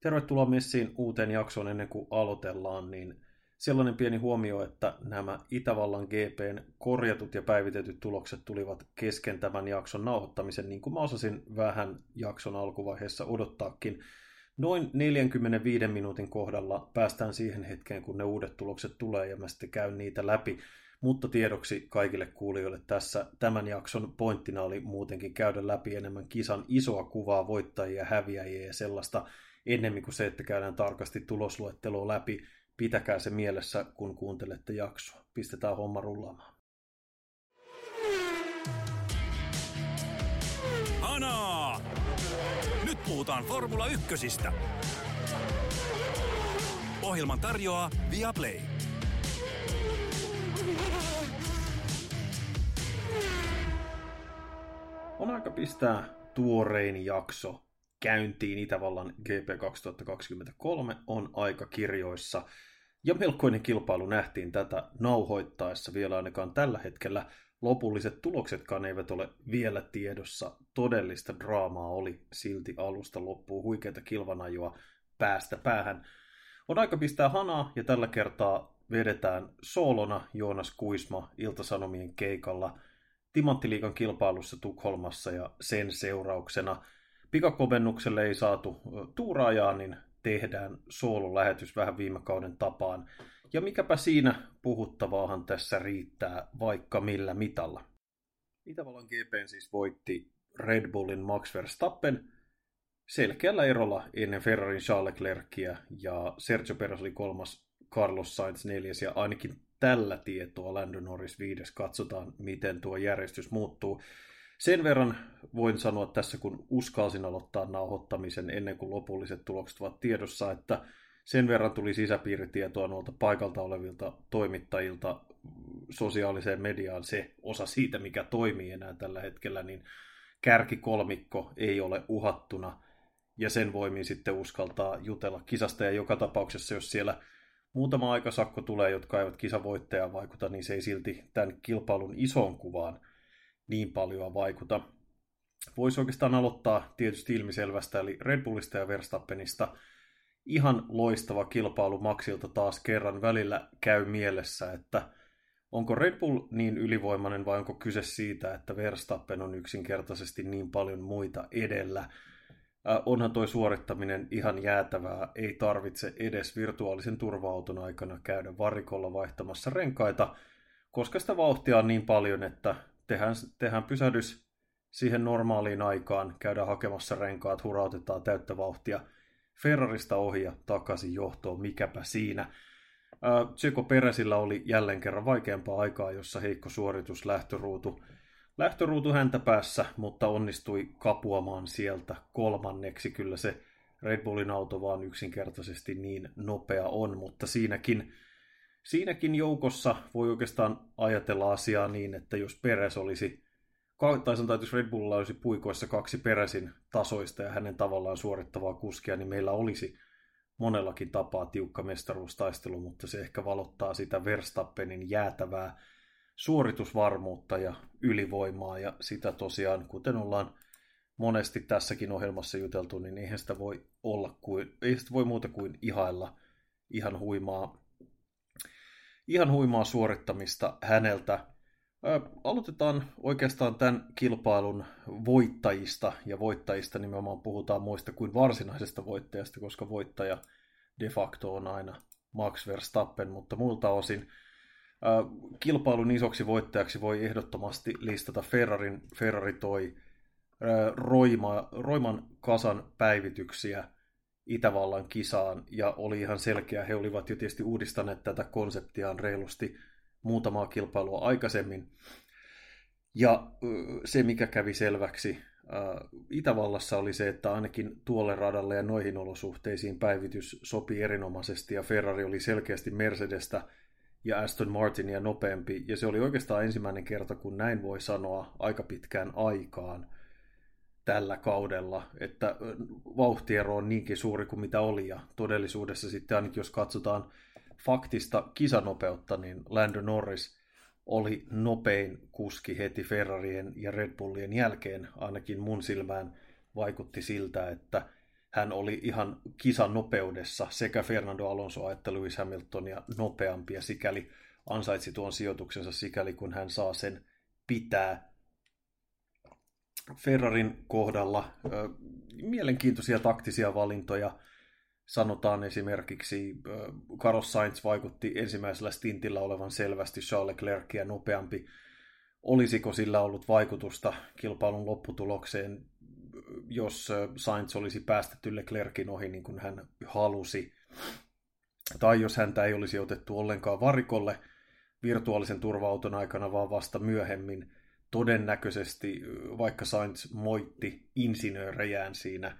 Tervetuloa messiin uuteen jaksoon ennen kuin aloitellaan, niin sellainen pieni huomio, että nämä Itävallan GPn korjatut ja päivitetyt tulokset tulivat kesken tämän jakson nauhoittamisen, niin kuin mä osasin vähän jakson alkuvaiheessa odottaakin. Noin 45 minuutin kohdalla päästään siihen hetkeen, kun ne uudet tulokset tulee ja mä sitten käyn niitä läpi. Mutta tiedoksi kaikille kuulijoille tässä tämän jakson pointtina oli muutenkin käydä läpi enemmän kisan isoa kuvaa, voittajia, häviäjiä ja sellaista ennemmin kuin se, että käydään tarkasti tulosluettelua läpi. Pitäkää se mielessä, kun kuuntelette jaksoa. Pistetään homma rullaamaan. Anaa! Nyt puhutaan Formula Ykkösistä. Ohjelman tarjoaa Viaplay. On aika pistää tuorein jakso käyntiin Itävallan GP 2023 on aika kirjoissa. Ja melkoinen kilpailu nähtiin tätä nauhoittaessa vielä ainakaan tällä hetkellä. Lopulliset tuloksetkaan eivät ole vielä tiedossa. Todellista draamaa oli silti alusta loppuun huikeita kilvanajoa päästä päähän. On aika pistää hanaa ja tällä kertaa vedetään soolona Joonas Kuisma Iltasanomien keikalla Timanttiliikan kilpailussa Tukholmassa ja sen seurauksena – pikakovennukselle ei saatu tuuraajaa, niin tehdään soololähetys vähän viime kauden tapaan. Ja mikäpä siinä puhuttavaahan tässä riittää vaikka millä mitalla. Itävallan GP siis voitti Red Bullin Max Verstappen selkeällä erolla ennen Ferrarin Charles Leclercia ja Sergio Perez oli kolmas, Carlos Sainz neljäs ja ainakin tällä tietoa Lando Norris viides. Katsotaan, miten tuo järjestys muuttuu. Sen verran voin sanoa tässä, kun uskalsin aloittaa nauhoittamisen ennen kuin lopulliset tulokset ovat tiedossa, että sen verran tuli sisäpiiritietoa noilta paikalta olevilta toimittajilta sosiaaliseen mediaan. Se osa siitä, mikä toimii enää tällä hetkellä, niin kärkikolmikko ei ole uhattuna. Ja sen voimin sitten uskaltaa jutella kisasta. Ja joka tapauksessa, jos siellä muutama aikasakko tulee, jotka eivät kisavoittajaan vaikuta, niin se ei silti tämän kilpailun isoon kuvaan niin paljon vaikuta. Voisi oikeastaan aloittaa tietysti ilmiselvästä, eli Red Bullista ja Verstappenista. Ihan loistava kilpailu Maxilta taas kerran. Välillä käy mielessä, että onko Red Bull niin ylivoimainen vai onko kyse siitä, että Verstappen on yksinkertaisesti niin paljon muita edellä. Onhan toi suorittaminen ihan jäätävää, ei tarvitse edes virtuaalisen turva-auton aikana käydä varikolla vaihtamassa renkaita, koska sitä vauhtia on niin paljon, että tehdään, tehdään pysähdys siihen normaaliin aikaan, käydään hakemassa renkaat, hurautetaan täyttä vauhtia Ferrarista ohi ja takaisin johtoon, mikäpä siinä. Tseko Peresillä oli jälleen kerran vaikeampaa aikaa, jossa heikko suoritus lähtöruutu. Lähtöruutu häntä päässä, mutta onnistui kapuamaan sieltä kolmanneksi. Kyllä se Red Bullin auto vaan yksinkertaisesti niin nopea on, mutta siinäkin siinäkin joukossa voi oikeastaan ajatella asiaa niin, että jos Peres olisi, tai sanotaan, jos Red Bullilla olisi puikoissa kaksi Peresin tasoista ja hänen tavallaan suorittavaa kuskia, niin meillä olisi monellakin tapaa tiukka mestaruustaistelu, mutta se ehkä valottaa sitä Verstappenin jäätävää suoritusvarmuutta ja ylivoimaa, ja sitä tosiaan, kuten ollaan monesti tässäkin ohjelmassa juteltu, niin eihän sitä voi olla kuin, ei sitä voi muuta kuin ihailla ihan huimaa ihan huimaa suorittamista häneltä. Aloitetaan oikeastaan tämän kilpailun voittajista, ja voittajista nimenomaan puhutaan muista kuin varsinaisesta voittajasta, koska voittaja de facto on aina Max Verstappen, mutta muilta osin kilpailun isoksi voittajaksi voi ehdottomasti listata Ferrarin. Ferrari toi roima, roiman kasan päivityksiä – Itävallan kisaan ja oli ihan selkeä. He olivat jo tietysti uudistaneet tätä konseptiaan reilusti muutamaa kilpailua aikaisemmin. Ja se, mikä kävi selväksi Itävallassa oli se, että ainakin tuolle radalle ja noihin olosuhteisiin päivitys sopi erinomaisesti ja Ferrari oli selkeästi Mercedestä ja Aston Martinia nopeampi. Ja se oli oikeastaan ensimmäinen kerta, kun näin voi sanoa aika pitkään aikaan – tällä kaudella, että vauhtiero on niinkin suuri kuin mitä oli, ja todellisuudessa sitten ainakin jos katsotaan faktista kisanopeutta, niin Lando Norris oli nopein kuski heti Ferrarien ja Red Bullien jälkeen, ainakin mun silmään vaikutti siltä, että hän oli ihan kisan nopeudessa sekä Fernando Alonso että Lewis Hamiltonia nopeampi ja sikäli ansaitsi tuon sijoituksensa sikäli kun hän saa sen pitää. Ferrarin kohdalla mielenkiintoisia taktisia valintoja. Sanotaan esimerkiksi, Carlos Sainz vaikutti ensimmäisellä stintillä olevan selvästi Charles Leclercia nopeampi. Olisiko sillä ollut vaikutusta kilpailun lopputulokseen, jos Sainz olisi päästetty Leclerkin ohi niin kuin hän halusi? Tai jos häntä ei olisi otettu ollenkaan varikolle virtuaalisen turva-auton aikana, vaan vasta myöhemmin – todennäköisesti, vaikka Sainz moitti insinöörejään siinä,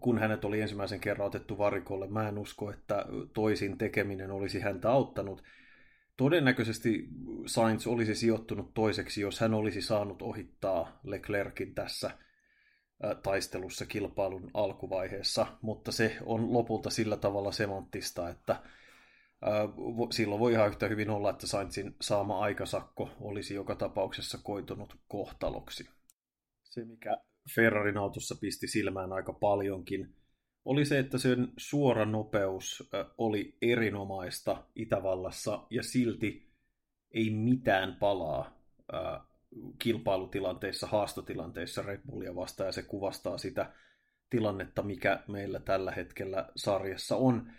kun hänet oli ensimmäisen kerran otettu varikolle, mä en usko, että toisin tekeminen olisi häntä auttanut. Todennäköisesti Sainz olisi sijoittunut toiseksi, jos hän olisi saanut ohittaa Leclerkin tässä taistelussa kilpailun alkuvaiheessa, mutta se on lopulta sillä tavalla semanttista, että silloin voi ihan yhtä hyvin olla, että Sainzin saama aikasakko olisi joka tapauksessa koitunut kohtaloksi. Se, mikä Ferrarin autossa pisti silmään aika paljonkin, oli se, että sen suora nopeus oli erinomaista Itävallassa ja silti ei mitään palaa kilpailutilanteissa, haastotilanteissa Red Bullia vastaan ja se kuvastaa sitä tilannetta, mikä meillä tällä hetkellä sarjassa on.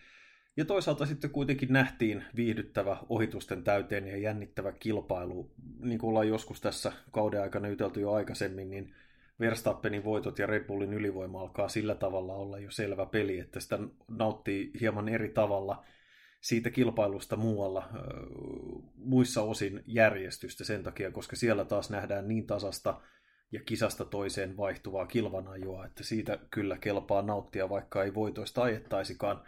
Ja toisaalta sitten kuitenkin nähtiin viihdyttävä ohitusten täyteen ja jännittävä kilpailu. Niin kuin ollaan joskus tässä kauden aikana ytelty jo aikaisemmin, niin Verstappenin voitot ja Red Bullin ylivoima alkaa sillä tavalla olla jo selvä peli, että sitä nauttii hieman eri tavalla siitä kilpailusta muualla, muissa osin järjestystä sen takia, koska siellä taas nähdään niin tasasta ja kisasta toiseen vaihtuvaa kilvanajoa, että siitä kyllä kelpaa nauttia, vaikka ei voitoista ajettaisikaan.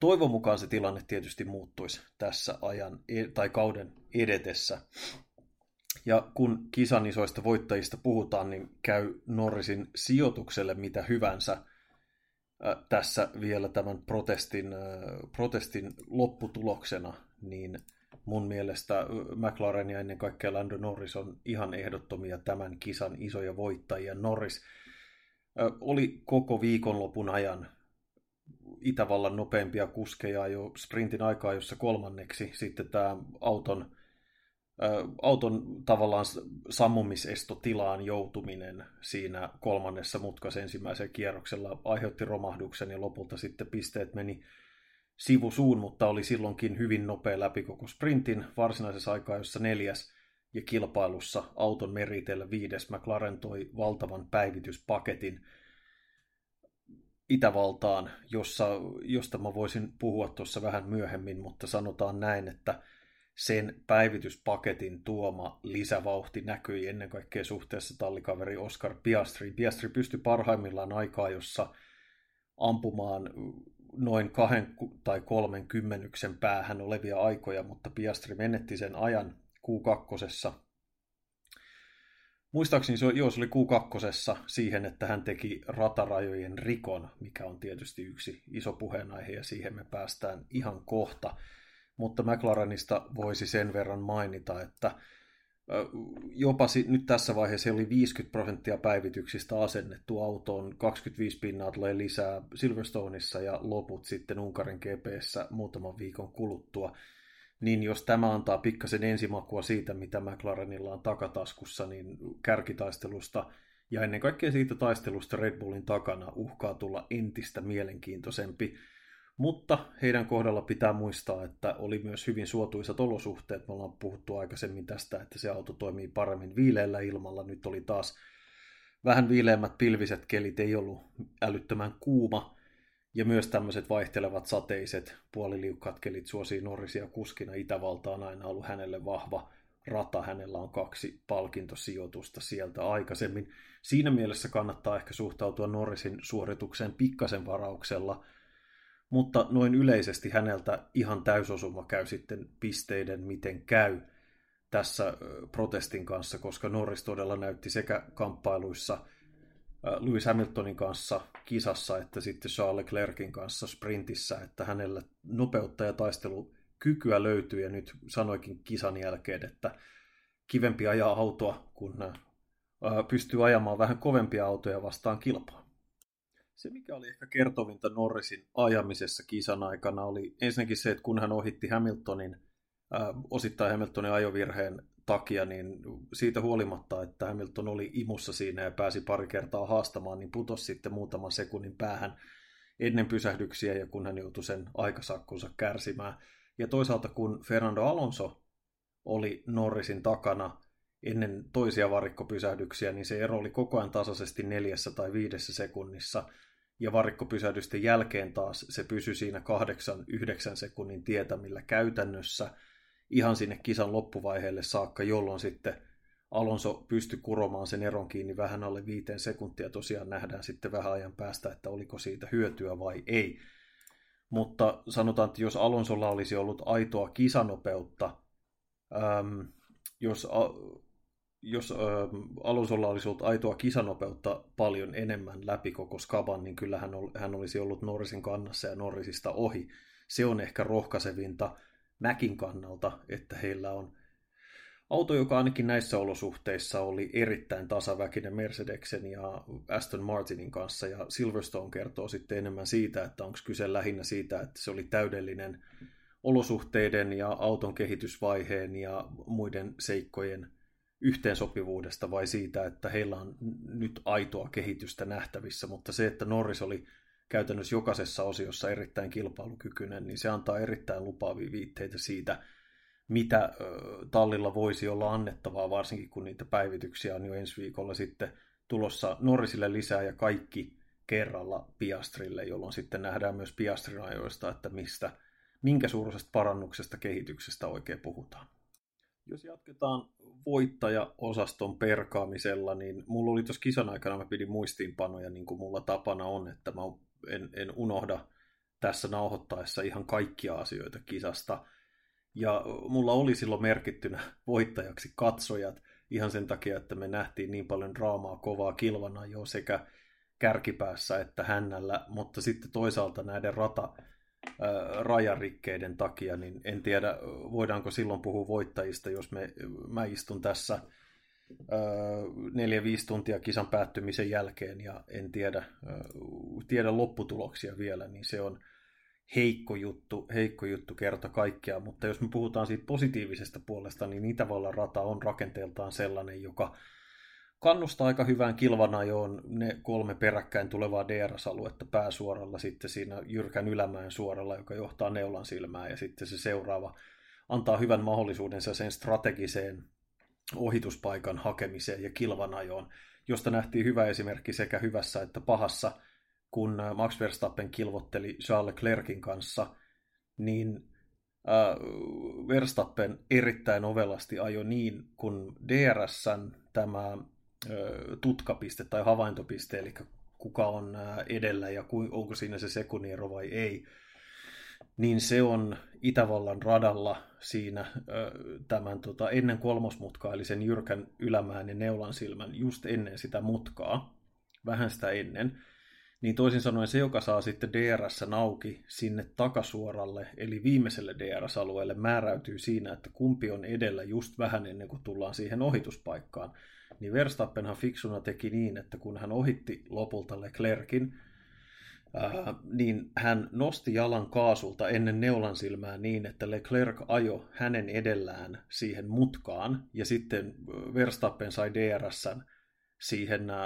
Toivon mukaan se tilanne tietysti muuttuisi tässä ajan e- tai kauden edetessä. Ja kun kisan isoista voittajista puhutaan, niin käy Norrisin sijoitukselle mitä hyvänsä tässä vielä tämän protestin, protestin lopputuloksena, niin mun mielestä McLaren ja ennen kaikkea Lando Norris on ihan ehdottomia tämän kisan isoja voittajia. Norris oli koko viikonlopun ajan Itävallan nopeimpia kuskeja jo sprintin aikaa, jossa kolmanneksi sitten tämä auton, auton tavallaan sammumisestotilaan joutuminen siinä kolmannessa mutkassa ensimmäisellä kierroksella aiheutti romahduksen ja lopulta sitten pisteet meni sivusuun, mutta oli silloinkin hyvin nopea läpi koko sprintin varsinaisessa aikaa, jossa neljäs ja kilpailussa auton meritellä viides McLaren toi valtavan päivityspaketin – Itävaltaan, jossa, josta mä voisin puhua tuossa vähän myöhemmin, mutta sanotaan näin, että sen päivityspaketin tuoma lisävauhti näkyi ennen kaikkea suhteessa tallikaveri Oscar Piastri. Piastri pystyi parhaimmillaan aikaa, jossa ampumaan noin kahden tai kolmen kymmenyksen päähän olevia aikoja, mutta Piastri menetti sen ajan Q2 Muistaakseni se, joo, se oli Q2 siihen, että hän teki ratarajojen rikon, mikä on tietysti yksi iso puheenaihe ja siihen me päästään ihan kohta. Mutta McLarenista voisi sen verran mainita, että jopa nyt tässä vaiheessa oli 50 prosenttia päivityksistä asennettu autoon, 25 pinnaa tulee lisää Silverstoneissa ja loput sitten Unkarin GPssä muutaman viikon kuluttua niin jos tämä antaa pikkasen ensimakua siitä, mitä McLarenilla on takataskussa, niin kärkitaistelusta ja ennen kaikkea siitä taistelusta Red Bullin takana uhkaa tulla entistä mielenkiintoisempi. Mutta heidän kohdalla pitää muistaa, että oli myös hyvin suotuisat olosuhteet. Me ollaan puhuttu aikaisemmin tästä, että se auto toimii paremmin viileällä ilmalla. Nyt oli taas vähän viileämmät pilviset kelit, ei ollut älyttömän kuuma ja myös tämmöiset vaihtelevat sateiset puoliliukkaat kelit suosii Norrisia kuskina. Itävalta on aina ollut hänelle vahva rata. Hänellä on kaksi palkintosijoitusta sieltä aikaisemmin. Siinä mielessä kannattaa ehkä suhtautua Norrisin suoritukseen pikkasen varauksella, mutta noin yleisesti häneltä ihan täysosuma käy sitten pisteiden miten käy tässä protestin kanssa, koska Norris todella näytti sekä kamppailuissa – Lewis Hamiltonin kanssa kisassa, että sitten Charles Leclerkin kanssa sprintissä, että hänellä nopeutta ja taistelukykyä löytyy, ja nyt sanoikin kisan jälkeen, että kivempi ajaa autoa, kun pystyy ajamaan vähän kovempia autoja vastaan kilpaa. Se, mikä oli ehkä kertovinta Norrisin ajamisessa kisan aikana, oli ensinnäkin se, että kun hän ohitti Hamiltonin, äh, osittain Hamiltonin ajovirheen takia, niin siitä huolimatta, että Hamilton oli imussa siinä ja pääsi pari kertaa haastamaan, niin putosi sitten muutaman sekunnin päähän ennen pysähdyksiä ja kun hän joutui sen aikasakkunsa kärsimään. Ja toisaalta kun Fernando Alonso oli Norrisin takana ennen toisia varikkopysähdyksiä, niin se ero oli koko ajan tasaisesti neljässä tai viidessä sekunnissa. Ja varikkopysähdysten jälkeen taas se pysyi siinä kahdeksan, yhdeksän sekunnin tietämillä käytännössä ihan sinne kisan loppuvaiheelle saakka, jolloin sitten Alonso pystyi kuromaan sen eron kiinni vähän alle viiteen sekuntia. Tosiaan nähdään sitten vähän ajan päästä, että oliko siitä hyötyä vai ei. Mutta sanotaan, että jos Alonsolla olisi ollut aitoa kisanopeutta, äm, jos, a, jos äm, Alonsolla olisi ollut aitoa kisanopeutta paljon enemmän läpi koko skaban, niin kyllä hän, ol, hän olisi ollut Norrisin kannassa ja Norrisista ohi. Se on ehkä rohkaisevinta Mäkin kannalta, että heillä on auto, joka ainakin näissä olosuhteissa oli erittäin tasaväkinen Mercedeksen ja Aston Martinin kanssa, ja Silverstone kertoo sitten enemmän siitä, että onko kyse lähinnä siitä, että se oli täydellinen olosuhteiden ja auton kehitysvaiheen ja muiden seikkojen yhteensopivuudesta vai siitä, että heillä on nyt aitoa kehitystä nähtävissä, mutta se, että Norris oli käytännössä jokaisessa osiossa erittäin kilpailukykyinen, niin se antaa erittäin lupaavia viitteitä siitä, mitä tallilla voisi olla annettavaa, varsinkin kun niitä päivityksiä on jo ensi viikolla sitten tulossa Norrisille lisää ja kaikki kerralla Piastrille, jolloin sitten nähdään myös Piastrin ajoista, että mistä, minkä suuruisesta parannuksesta kehityksestä oikein puhutaan. Jos jatketaan voittaja-osaston perkaamisella, niin mulla oli tuossa kisan aikana, mä pidin muistiinpanoja, niin kuin mulla tapana on, että mä en, en unohda tässä nauhoittaessa ihan kaikkia asioita kisasta. Ja mulla oli silloin merkittynä voittajaksi katsojat ihan sen takia, että me nähtiin niin paljon draamaa, kovaa kilvana jo sekä kärkipäässä että hännällä, mutta sitten toisaalta näiden rata rajarikkeiden takia, niin en tiedä, voidaanko silloin puhua voittajista, jos me, mä istun tässä neljä-viisi tuntia kisan päättymisen jälkeen ja en tiedä, tiedä lopputuloksia vielä, niin se on heikko juttu, heikko juttu kerta kaikkea, mutta jos me puhutaan siitä positiivisesta puolesta, niin Itävallan rata on rakenteeltaan sellainen, joka kannustaa aika hyvään kilvanajoon ne kolme peräkkäin tulevaa DRS-aluetta pääsuoralla, sitten siinä jyrkän ylämäen suoralla, joka johtaa neulan silmään, ja sitten se seuraava antaa hyvän mahdollisuuden sen strategiseen ohituspaikan hakemiseen ja kilvanajoon, josta nähtiin hyvä esimerkki sekä hyvässä että pahassa, kun Max Verstappen kilvotteli Charles Leclerkin kanssa, niin äh, Verstappen erittäin ovelasti ajo niin, kun DRSn tämä äh, tutkapiste tai havaintopiste, eli kuka on äh, edellä ja onko siinä se sekunniero vai ei, niin se on Itävallan radalla siinä tämän tota, ennen kolmosmutkaa, eli sen jyrkän ylämään ja neulan silmän just ennen sitä mutkaa, vähän sitä ennen, niin toisin sanoen se, joka saa sitten DRS auki sinne takasuoralle, eli viimeiselle DRS-alueelle, määräytyy siinä, että kumpi on edellä just vähän ennen kuin tullaan siihen ohituspaikkaan. Niin Verstappenhan fiksuna teki niin, että kun hän ohitti lopulta Leclerkin, Äh, niin hän nosti jalan kaasulta ennen neulan silmää niin, että Leclerc ajo hänen edellään siihen mutkaan, ja sitten Verstappen sai DRSn siihen, äh,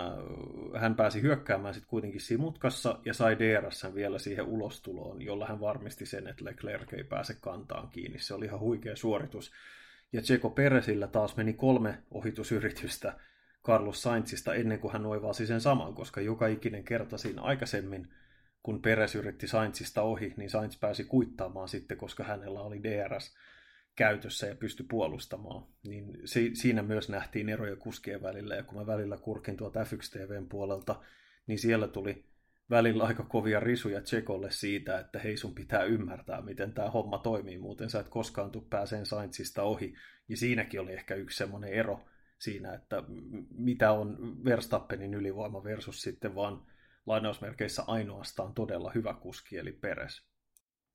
hän pääsi hyökkäämään sitten kuitenkin siinä mutkassa ja sai DRSn vielä siihen ulostuloon, jolla hän varmisti sen, että Leclerc ei pääse kantaan kiinni. Se oli ihan huikea suoritus. Ja Checo Peresillä taas meni kolme ohitusyritystä Carlos Sainzista ennen kuin hän oivasi sen saman, koska joka ikinen kerta siinä aikaisemmin – kun Peres yritti Sainzista ohi, niin Sainz pääsi kuittaamaan sitten, koska hänellä oli DRS käytössä ja pystyi puolustamaan. Niin si- siinä myös nähtiin eroja kuskien välillä, ja kun mä välillä kurkin tuolta F1 TVn puolelta, niin siellä tuli välillä aika kovia risuja Tsekolle siitä, että hei sun pitää ymmärtää, miten tämä homma toimii, muuten sä et koskaan tuu pääseen Sainzista ohi. Ja siinäkin oli ehkä yksi semmoinen ero siinä, että mitä on Verstappenin ylivoima versus sitten vaan lainausmerkeissä ainoastaan todella hyvä kuski, eli Peres.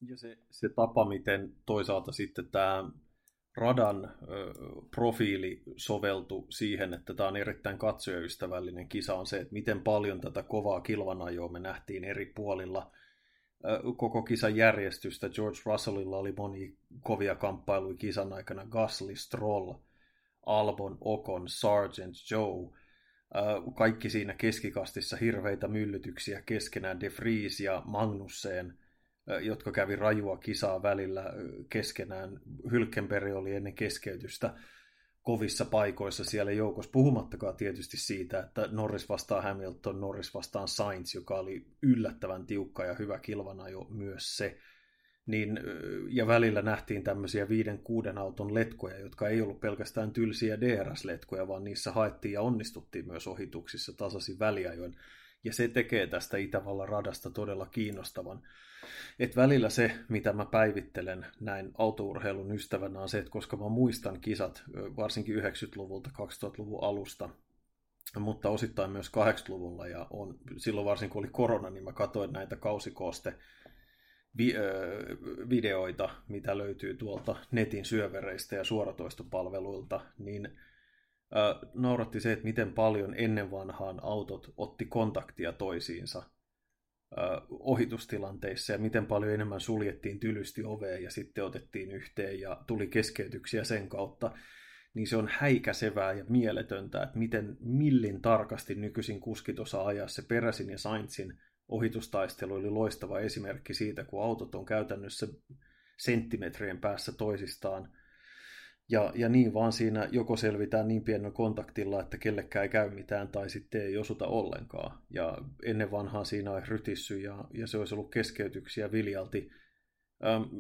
Ja se, se tapa, miten toisaalta sitten tämä radan ö, profiili soveltu siihen, että tämä on erittäin katsojaystävällinen kisa, on se, että miten paljon tätä kovaa kilvanajoa me nähtiin eri puolilla ö, koko kisan järjestystä. George Russellilla oli moni kovia kamppailuja kisan aikana, Gasly, Stroll, Albon, Ocon, Sargent, Joe, kaikki siinä keskikastissa hirveitä myllytyksiä keskenään, De Vries ja Magnussen – jotka kävi rajua kisaa välillä keskenään. Hylkenberg oli ennen keskeytystä kovissa paikoissa siellä joukossa, puhumattakaan tietysti siitä, että Norris vastaan Hamilton, Norris vastaan Sainz, joka oli yllättävän tiukka ja hyvä kilvana jo myös se. Niin, ja välillä nähtiin tämmöisiä viiden kuuden auton letkoja, jotka ei ollut pelkästään tylsiä DRS-letkoja, vaan niissä haettiin ja onnistuttiin myös ohituksissa tasaisin väliajoin. Ja se tekee tästä Itävallan radasta todella kiinnostavan. Et välillä se, mitä mä päivittelen näin autourheilun ystävänä, on se, että koska mä muistan kisat varsinkin 90-luvulta, 2000-luvun alusta, mutta osittain myös 80-luvulla, ja on, silloin varsinkin kun oli korona, niin mä katsoin näitä kausikooste videoita, mitä löytyy tuolta netin syövereistä ja suoratoistopalveluilta, niin nauratti se, että miten paljon ennen vanhaan autot otti kontaktia toisiinsa ohitustilanteissa ja miten paljon enemmän suljettiin tylysti ovea ja sitten otettiin yhteen ja tuli keskeytyksiä sen kautta, niin se on häikäsevää ja mieletöntä, että miten millin tarkasti nykyisin kuskit osaa ajaa se Peräsin ja Sainzin ohitustaistelu oli loistava esimerkki siitä, kun autot on käytännössä senttimetrien päässä toisistaan – ja, ja niin vaan siinä joko selvitään niin pienellä kontaktilla, että kellekään ei käy mitään tai sitten ei osuta ollenkaan. Ja ennen vanhaa siinä olisi rytissy ja, ja se olisi ollut keskeytyksiä viljalti.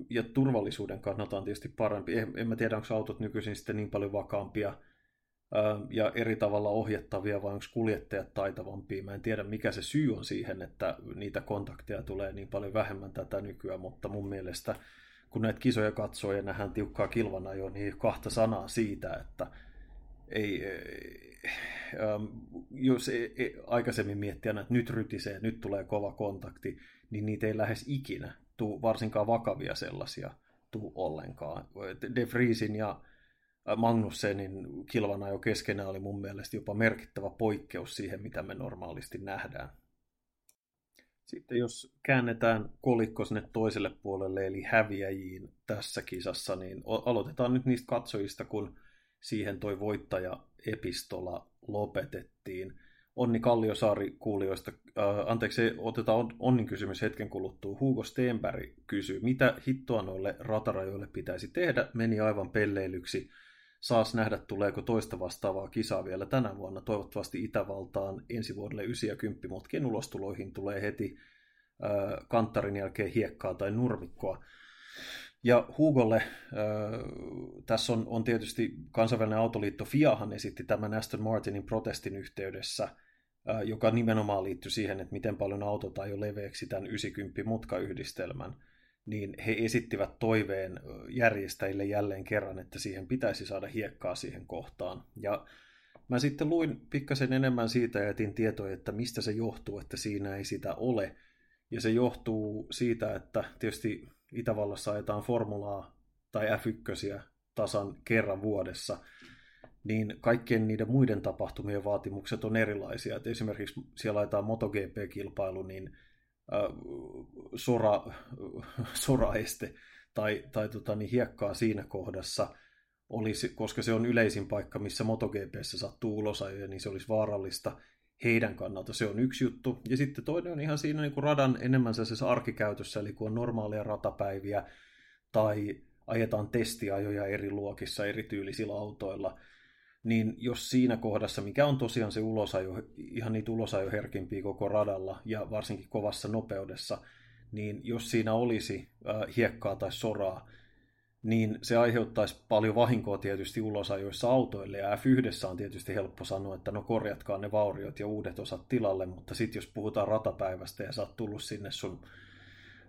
Ja turvallisuuden kannalta on tietysti parempi. En, en mä tiedä, onko autot nykyisin sitten niin paljon vakaampia ja eri tavalla ohjattavia vai onko kuljettajat taitavampia. Mä en tiedä, mikä se syy on siihen, että niitä kontakteja tulee niin paljon vähemmän tätä nykyään, mutta mun mielestä – kun näitä kisoja katsoo ja nähdään tiukkaa kilvana jo, niin kahta sanaa siitä, että ei, ähm, jos ei, ei, aikaisemmin miettiä, että nyt rytisee, nyt tulee kova kontakti, niin niitä ei lähes ikinä tuu varsinkaan vakavia sellaisia tuu ollenkaan. De Vriesin ja Magnussenin kilvana jo keskenään oli mun mielestä jopa merkittävä poikkeus siihen, mitä me normaalisti nähdään. Sitten jos käännetään kolikko sinne toiselle puolelle, eli häviäjiin tässä kisassa, niin aloitetaan nyt niistä katsojista, kun siihen toi voittaja-epistola lopetettiin. Onni Kalliosaari kuulijoista, äh, anteeksi, otetaan Onnin kysymys hetken kuluttua. Hugo Stenberg kysyy, mitä hittoa noille ratarajoille pitäisi tehdä, meni aivan pelleilyksi saas nähdä, tuleeko toista vastaavaa kisaa vielä tänä vuonna. Toivottavasti Itävaltaan ensi vuodelle 9 ja 10 mutkien ulostuloihin tulee heti äh, kanttarin jälkeen hiekkaa tai nurmikkoa. Ja Hugolle äh, tässä on, on tietysti kansainvälinen autoliitto FIAhan esitti tämän Aston Martinin protestin yhteydessä, äh, joka nimenomaan liittyy siihen, että miten paljon autot jo leveäksi tämän 90 mutkayhdistelmän niin he esittivät toiveen järjestäjille jälleen kerran, että siihen pitäisi saada hiekkaa siihen kohtaan. Ja mä sitten luin pikkasen enemmän siitä ja etin tietoja, että mistä se johtuu, että siinä ei sitä ole. Ja se johtuu siitä, että tietysti Itävallassa ajetaan formulaa tai F1 tasan kerran vuodessa, niin kaikkien niiden muiden tapahtumien vaatimukset on erilaisia. Et esimerkiksi siellä ajetaan MotoGP-kilpailu, niin sora, soraeste tai, tai tota, niin hiekkaa siinä kohdassa olisi, koska se on yleisin paikka, missä MotoGPssä sattuu ulosajoja, niin se olisi vaarallista heidän kannalta. Se on yksi juttu. Ja sitten toinen on ihan siinä niin kuin radan enemmän sellaisessa arkikäytössä, eli kun on normaalia ratapäiviä tai ajetaan testiajoja eri luokissa erityylisillä autoilla, niin jos siinä kohdassa, mikä on tosiaan se ulosajo, ihan niitä ulosajoherkimpiä koko radalla ja varsinkin kovassa nopeudessa, niin jos siinä olisi äh, hiekkaa tai soraa, niin se aiheuttaisi paljon vahinkoa tietysti ulosajoissa autoille, ja F1 on tietysti helppo sanoa, että no korjatkaa ne vauriot ja uudet osat tilalle, mutta sitten jos puhutaan ratapäivästä ja sä oot tullut sinne sun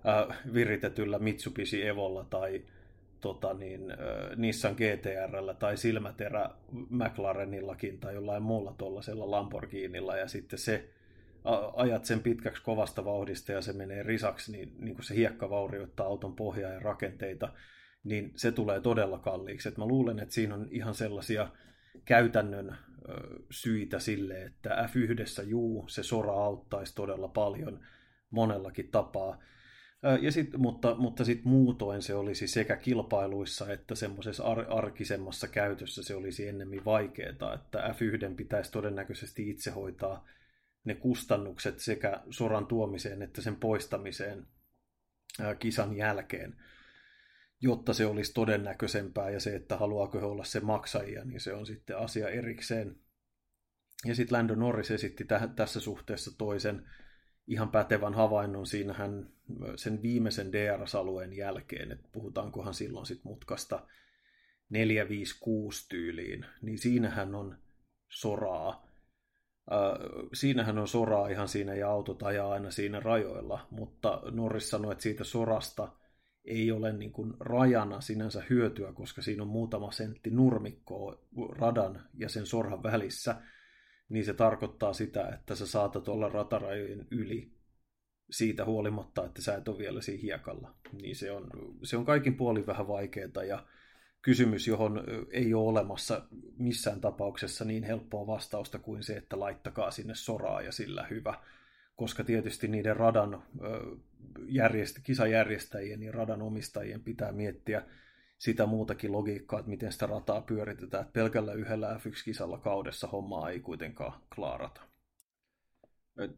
äh, viritetyllä Mitsubishi Evolla tai tota niin, Nissan GTRllä tai silmäterä McLarenillakin tai jollain muulla tuollaisella Lamborghinilla ja sitten se ajat sen pitkäksi kovasta vauhdista ja se menee risaksi, niin, niin kuin se hiekka vaurioittaa auton pohjaa ja rakenteita. niin se tulee todella kalliiksi. Et mä luulen, että siinä on ihan sellaisia käytännön ö, syitä sille, että F1, juu, se sora auttaisi todella paljon monellakin tapaa. Ja sit, mutta mutta sitten muutoin se olisi sekä kilpailuissa että semmoisessa ar- arkisemmassa käytössä se olisi ennemmin vaikeaa, että F1 pitäisi todennäköisesti itse hoitaa ne kustannukset sekä soran tuomiseen että sen poistamiseen kisan jälkeen, jotta se olisi todennäköisempää ja se, että haluaako he olla se maksajia, niin se on sitten asia erikseen. Ja sitten Lando Norris esitti täh- tässä suhteessa toisen ihan pätevän havainnon siinähän sen viimeisen DRS-alueen jälkeen, että puhutaankohan silloin sitten mutkasta 456 tyyliin, niin siinähän on soraa. Äh, siinähän on soraa ihan siinä ja autot ajaa aina siinä rajoilla, mutta Norris sanoi, että siitä sorasta ei ole niin kuin rajana sinänsä hyötyä, koska siinä on muutama sentti nurmikkoa radan ja sen sorhan välissä – niin se tarkoittaa sitä, että sä saatat olla ratarajojen yli siitä huolimatta, että sä et ole vielä siinä hiekalla. Niin se on, se on kaikin puolin vähän vaikeaa ja kysymys, johon ei ole olemassa missään tapauksessa niin helppoa vastausta kuin se, että laittakaa sinne soraa ja sillä hyvä. Koska tietysti niiden radan järjestä, kisajärjestäjien ja radan omistajien pitää miettiä, sitä muutakin logiikkaa, että miten sitä rataa pyöritetään. Että pelkällä yhdellä F1-kisalla kaudessa hommaa ei kuitenkaan klaarata. Et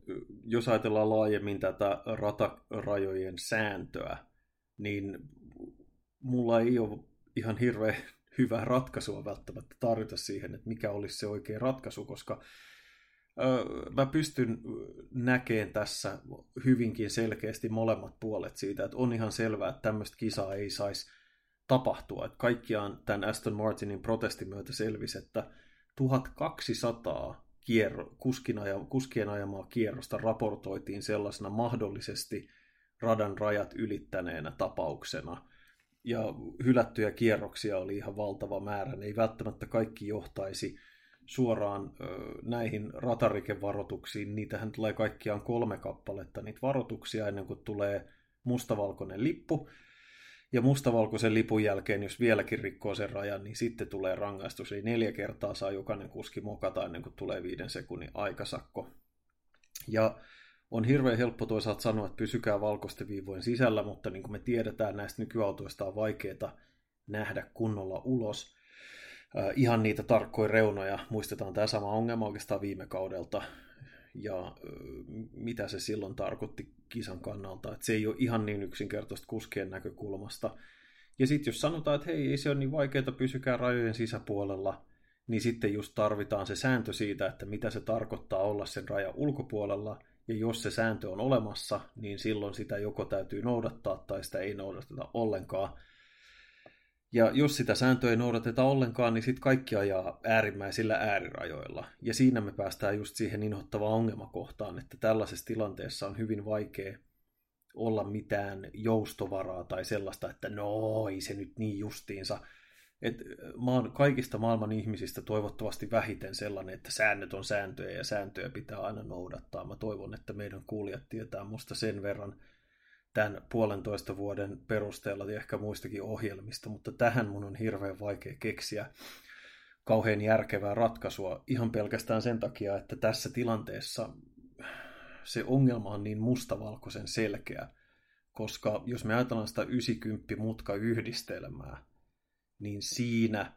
jos ajatellaan laajemmin tätä ratarajojen sääntöä, niin mulla ei ole ihan hirveän hyvää ratkaisua välttämättä tarjota siihen, että mikä olisi se oikea ratkaisu, koska mä pystyn näkemään tässä hyvinkin selkeästi molemmat puolet siitä, että on ihan selvää, että tämmöistä kisaa ei saisi tapahtua. Että kaikkiaan tämän Aston Martinin protestin myötä selvisi, että 1200 kierro, kuskin aja, kuskien ajamaa kierrosta raportoitiin sellaisena mahdollisesti radan rajat ylittäneenä tapauksena. Ja hylättyjä kierroksia oli ihan valtava määrä. Ne ei välttämättä kaikki johtaisi suoraan ö, näihin ratarikevaroituksiin. Niitähän tulee kaikkiaan kolme kappaletta niitä varoituksia ennen kuin tulee mustavalkoinen lippu. Ja mustavalkoisen lipun jälkeen, jos vieläkin rikkoo sen rajan, niin sitten tulee rangaistus. Eli neljä kertaa saa jokainen kuski mokata ennen kuin tulee viiden sekunnin aikasakko. Ja on hirveän helppo toisaalta sanoa, että pysykää valkoisten viivojen sisällä, mutta niin kuin me tiedetään, näistä nykyautoista on vaikeaa nähdä kunnolla ulos. Äh, ihan niitä tarkkoja reunoja. Muistetaan tämä sama ongelma oikeastaan viime kaudelta ja mitä se silloin tarkoitti kisan kannalta. Että se ei ole ihan niin yksinkertaista kuskien näkökulmasta. Ja sitten jos sanotaan, että hei, ei se ole niin vaikeaa, pysykää rajojen sisäpuolella, niin sitten just tarvitaan se sääntö siitä, että mitä se tarkoittaa olla sen rajan ulkopuolella, ja jos se sääntö on olemassa, niin silloin sitä joko täytyy noudattaa tai sitä ei noudateta ollenkaan. Ja jos sitä sääntöä ei noudateta ollenkaan, niin sitten kaikki ajaa äärimmäisillä äärirajoilla. Ja siinä me päästään just siihen inhottavaan ongelmakohtaan, että tällaisessa tilanteessa on hyvin vaikea olla mitään joustovaraa tai sellaista, että no ei se nyt niin justiinsa. Et mä oon kaikista maailman ihmisistä toivottavasti vähiten sellainen, että säännöt on sääntöjä ja sääntöjä pitää aina noudattaa. Mä toivon, että meidän kuulijat tietää musta sen verran – tämän puolentoista vuoden perusteella ja ehkä muistakin ohjelmista, mutta tähän mun on hirveän vaikea keksiä kauhean järkevää ratkaisua ihan pelkästään sen takia, että tässä tilanteessa se ongelma on niin mustavalkoisen selkeä, koska jos me ajatellaan sitä 90 mutka yhdistelmää, niin siinä,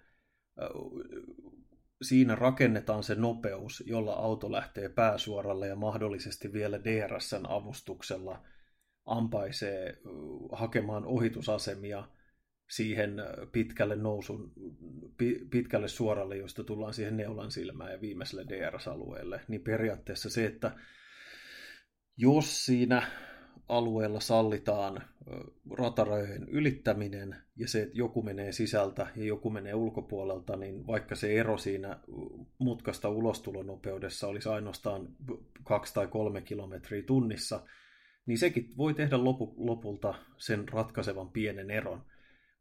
siinä rakennetaan se nopeus, jolla auto lähtee pääsuoralle ja mahdollisesti vielä DRSn avustuksella – ampaisee hakemaan ohitusasemia siihen pitkälle nousun, pitkälle suoralle, josta tullaan siihen neulan silmään ja viimeiselle DRS-alueelle, niin periaatteessa se, että jos siinä alueella sallitaan ratarajojen ylittäminen ja se, että joku menee sisältä ja joku menee ulkopuolelta, niin vaikka se ero siinä mutkasta ulostulonopeudessa olisi ainoastaan 2 tai 3 kilometriä tunnissa, niin sekin voi tehdä lopu, lopulta sen ratkaisevan pienen eron,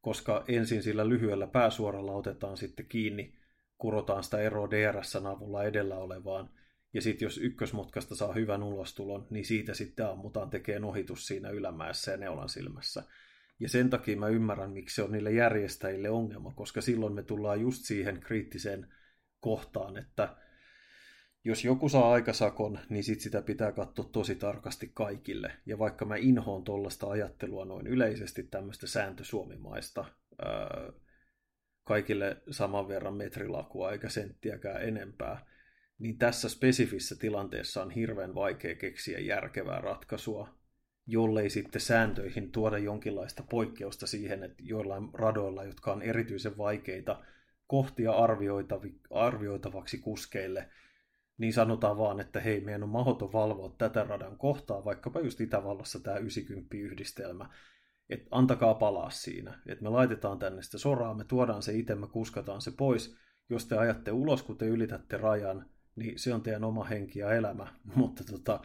koska ensin sillä lyhyellä pääsuoralla otetaan sitten kiinni, kurotaan sitä eroa DRSn avulla edellä olevaan, ja sitten jos ykkösmutkasta saa hyvän ulostulon, niin siitä sitten ammutaan tekee ohitus siinä ylämäessä ja neulan silmässä. Ja sen takia mä ymmärrän, miksi se on niille järjestäjille ongelma, koska silloin me tullaan just siihen kriittiseen kohtaan, että jos joku saa aikasakon, niin sit sitä pitää katsoa tosi tarkasti kaikille. Ja vaikka mä inhoon tuollaista ajattelua noin yleisesti tämmöistä sääntösuomimaista, ää, kaikille saman verran metrilakua eikä senttiäkään enempää, niin tässä spesifissä tilanteessa on hirveän vaikea keksiä järkevää ratkaisua, jollei sitten sääntöihin tuoda jonkinlaista poikkeusta siihen, että joillain radoilla, jotka on erityisen vaikeita kohtia arvioitavaksi kuskeille, niin sanotaan vaan, että hei, meidän on mahdoton valvoa tätä radan kohtaa, vaikkapa just Itävallassa tämä 90-yhdistelmä, että antakaa palaa siinä, että me laitetaan tänne sitä soraa, me tuodaan se itse, me kuskataan se pois, jos te ajatte ulos, kun te ylitätte rajan, niin se on teidän oma henki ja elämä, mutta tota,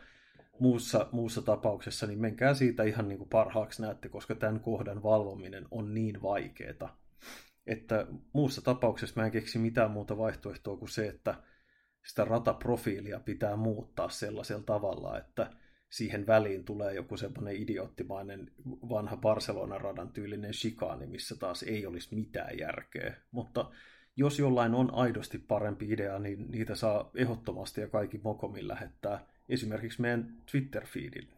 muussa, muussa tapauksessa, niin menkää siitä ihan niin kuin parhaaksi näette, koska tämän kohdan valvominen on niin vaikeaa, että muussa tapauksessa mä en keksi mitään muuta vaihtoehtoa kuin se, että sitä rataprofiilia pitää muuttaa sellaisella tavalla, että siihen väliin tulee joku semmoinen idioottimainen vanha Barcelona-radan tyylinen shikaani, missä taas ei olisi mitään järkeä. Mutta jos jollain on aidosti parempi idea, niin niitä saa ehdottomasti ja kaikki mokomin lähettää esimerkiksi meidän Twitter-feedille.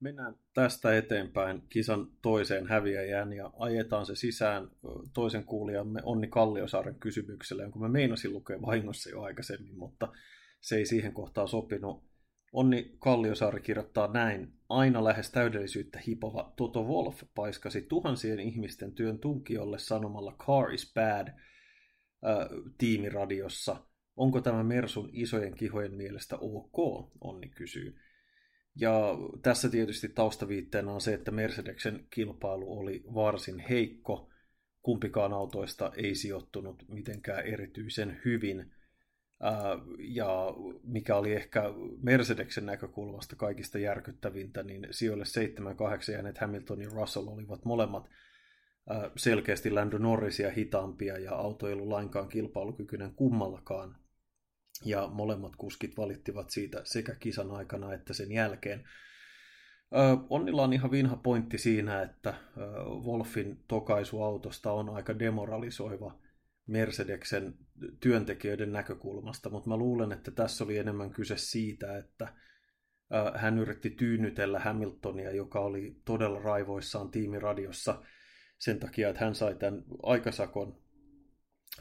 Mennään tästä eteenpäin kisan toiseen häviäjään ja ajetaan se sisään toisen kuulijamme Onni Kalliosaaren kysymykselle, jonka mä meinasin lukea vahingossa jo aikaisemmin, mutta se ei siihen kohtaan sopinut. Onni Kalliosaari kirjoittaa näin. Aina lähes täydellisyyttä hipova Toto Wolf paiskasi tuhansien ihmisten työn tunkiolle sanomalla Car is bad äh, tiimiradiossa. Onko tämä Mersun isojen kihojen mielestä ok? Onni kysyy. Ja tässä tietysti taustaviitteenä on se, että Mercedeksen kilpailu oli varsin heikko. Kumpikaan autoista ei sijoittunut mitenkään erityisen hyvin. Ja mikä oli ehkä Mercedeksen näkökulmasta kaikista järkyttävintä, niin sijoille 7-8 jääneet Hamilton ja Russell olivat molemmat selkeästi Lando Norrisia hitaampia ja auto ei ollut lainkaan kilpailukykyinen kummallakaan ja molemmat kuskit valittivat siitä sekä kisan aikana että sen jälkeen. Onnilla on ihan vinha pointti siinä, että Wolfin tokaisu autosta on aika demoralisoiva Mercedeksen työntekijöiden näkökulmasta, mutta mä luulen, että tässä oli enemmän kyse siitä, että hän yritti tyynnytellä Hamiltonia, joka oli todella raivoissaan tiimiradiossa sen takia, että hän sai tämän aikasakon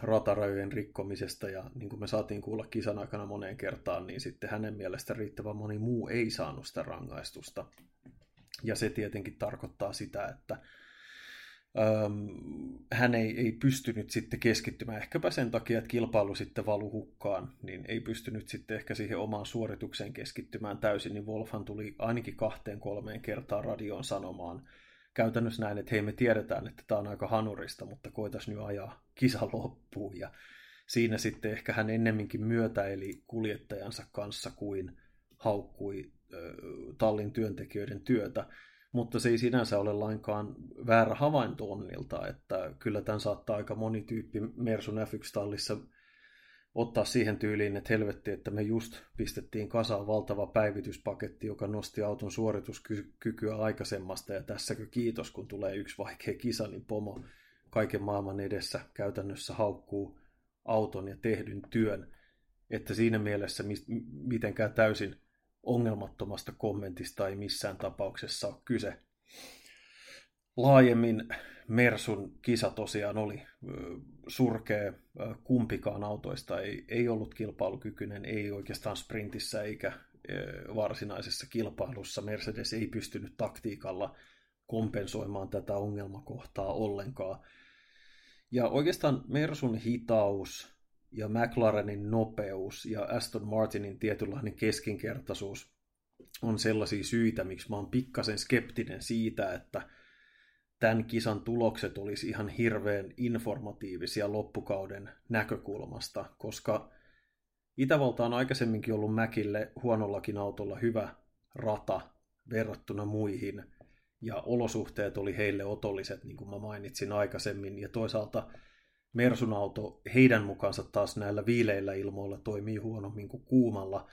ratarajojen rikkomisesta ja niin kuin me saatiin kuulla kisan aikana moneen kertaan, niin sitten hänen mielestä riittävän moni muu ei saanut sitä rangaistusta. Ja se tietenkin tarkoittaa sitä, että äm, hän ei, ei pystynyt sitten keskittymään, ehkäpä sen takia, että kilpailu sitten valu hukkaan, niin ei pystynyt sitten ehkä siihen omaan suoritukseen keskittymään täysin, niin Wolfhan tuli ainakin kahteen kolmeen kertaan radioon sanomaan, käytännössä näin, että hei me tiedetään, että tämä on aika hanurista, mutta koitas nyt ajaa kisa loppuun. Ja siinä sitten ehkä hän ennemminkin myötäili kuljettajansa kanssa kuin haukkui tallin työntekijöiden työtä. Mutta se ei sinänsä ole lainkaan väärä havainto Onnilta, että kyllä tämän saattaa aika moni tyyppi Mersun F1-tallissa ottaa siihen tyyliin, että helvetti, että me just pistettiin kasaan valtava päivityspaketti, joka nosti auton suorituskykyä aikaisemmasta, ja tässäkö kiitos, kun tulee yksi vaikea kisa, niin pomo kaiken maailman edessä käytännössä haukkuu auton ja tehdyn työn, että siinä mielessä mitenkään täysin ongelmattomasta kommentista ei missään tapauksessa ole kyse. Laajemmin Mersun kisa tosiaan oli surkea. Kumpikaan autoista ei, ei ollut kilpailukykyinen, ei oikeastaan sprintissä eikä varsinaisessa kilpailussa. Mercedes ei pystynyt taktiikalla kompensoimaan tätä ongelmakohtaa ollenkaan. Ja oikeastaan Mersun hitaus ja McLarenin nopeus ja Aston Martinin tietynlainen keskinkertaisuus on sellaisia syitä, miksi mä oon pikkasen skeptinen siitä, että – tämän kisan tulokset olisi ihan hirveän informatiivisia loppukauden näkökulmasta, koska Itävalta on aikaisemminkin ollut Mäkille huonollakin autolla hyvä rata verrattuna muihin, ja olosuhteet oli heille otolliset, niin kuin mä mainitsin aikaisemmin, ja toisaalta Mersun auto heidän mukaansa taas näillä viileillä ilmoilla toimii huonommin kuin kuumalla,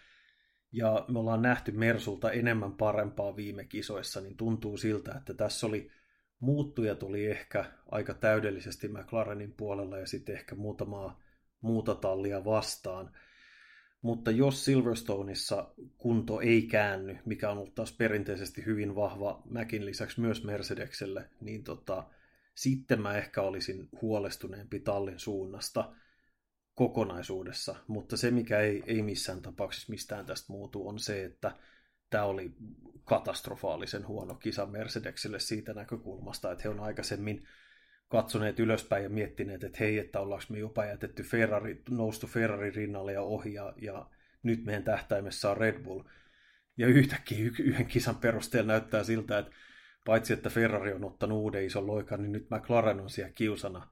ja me ollaan nähty Mersulta enemmän parempaa viime kisoissa, niin tuntuu siltä, että tässä oli muuttujat oli ehkä aika täydellisesti McLarenin puolella ja sitten ehkä muutamaa muuta tallia vastaan. Mutta jos Silverstoneissa kunto ei käänny, mikä on ollut taas perinteisesti hyvin vahva Mäkin lisäksi myös Mercedekselle, niin tota, sitten mä ehkä olisin huolestuneempi tallin suunnasta kokonaisuudessa. Mutta se, mikä ei, ei missään tapauksessa mistään tästä muutu, on se, että tämä oli katastrofaalisen huono kisa Mercedekselle siitä näkökulmasta, että he on aikaisemmin katsoneet ylöspäin ja miettineet, että hei, että ollaanko me jopa jätetty Ferrari, noustu Ferrari rinnalle ja ohi, ja, ja nyt meidän tähtäimessä on Red Bull. Ja yhtäkkiä yhden kisan perusteella näyttää siltä, että paitsi että Ferrari on ottanut uuden ison loikan, niin nyt McLaren on siellä kiusana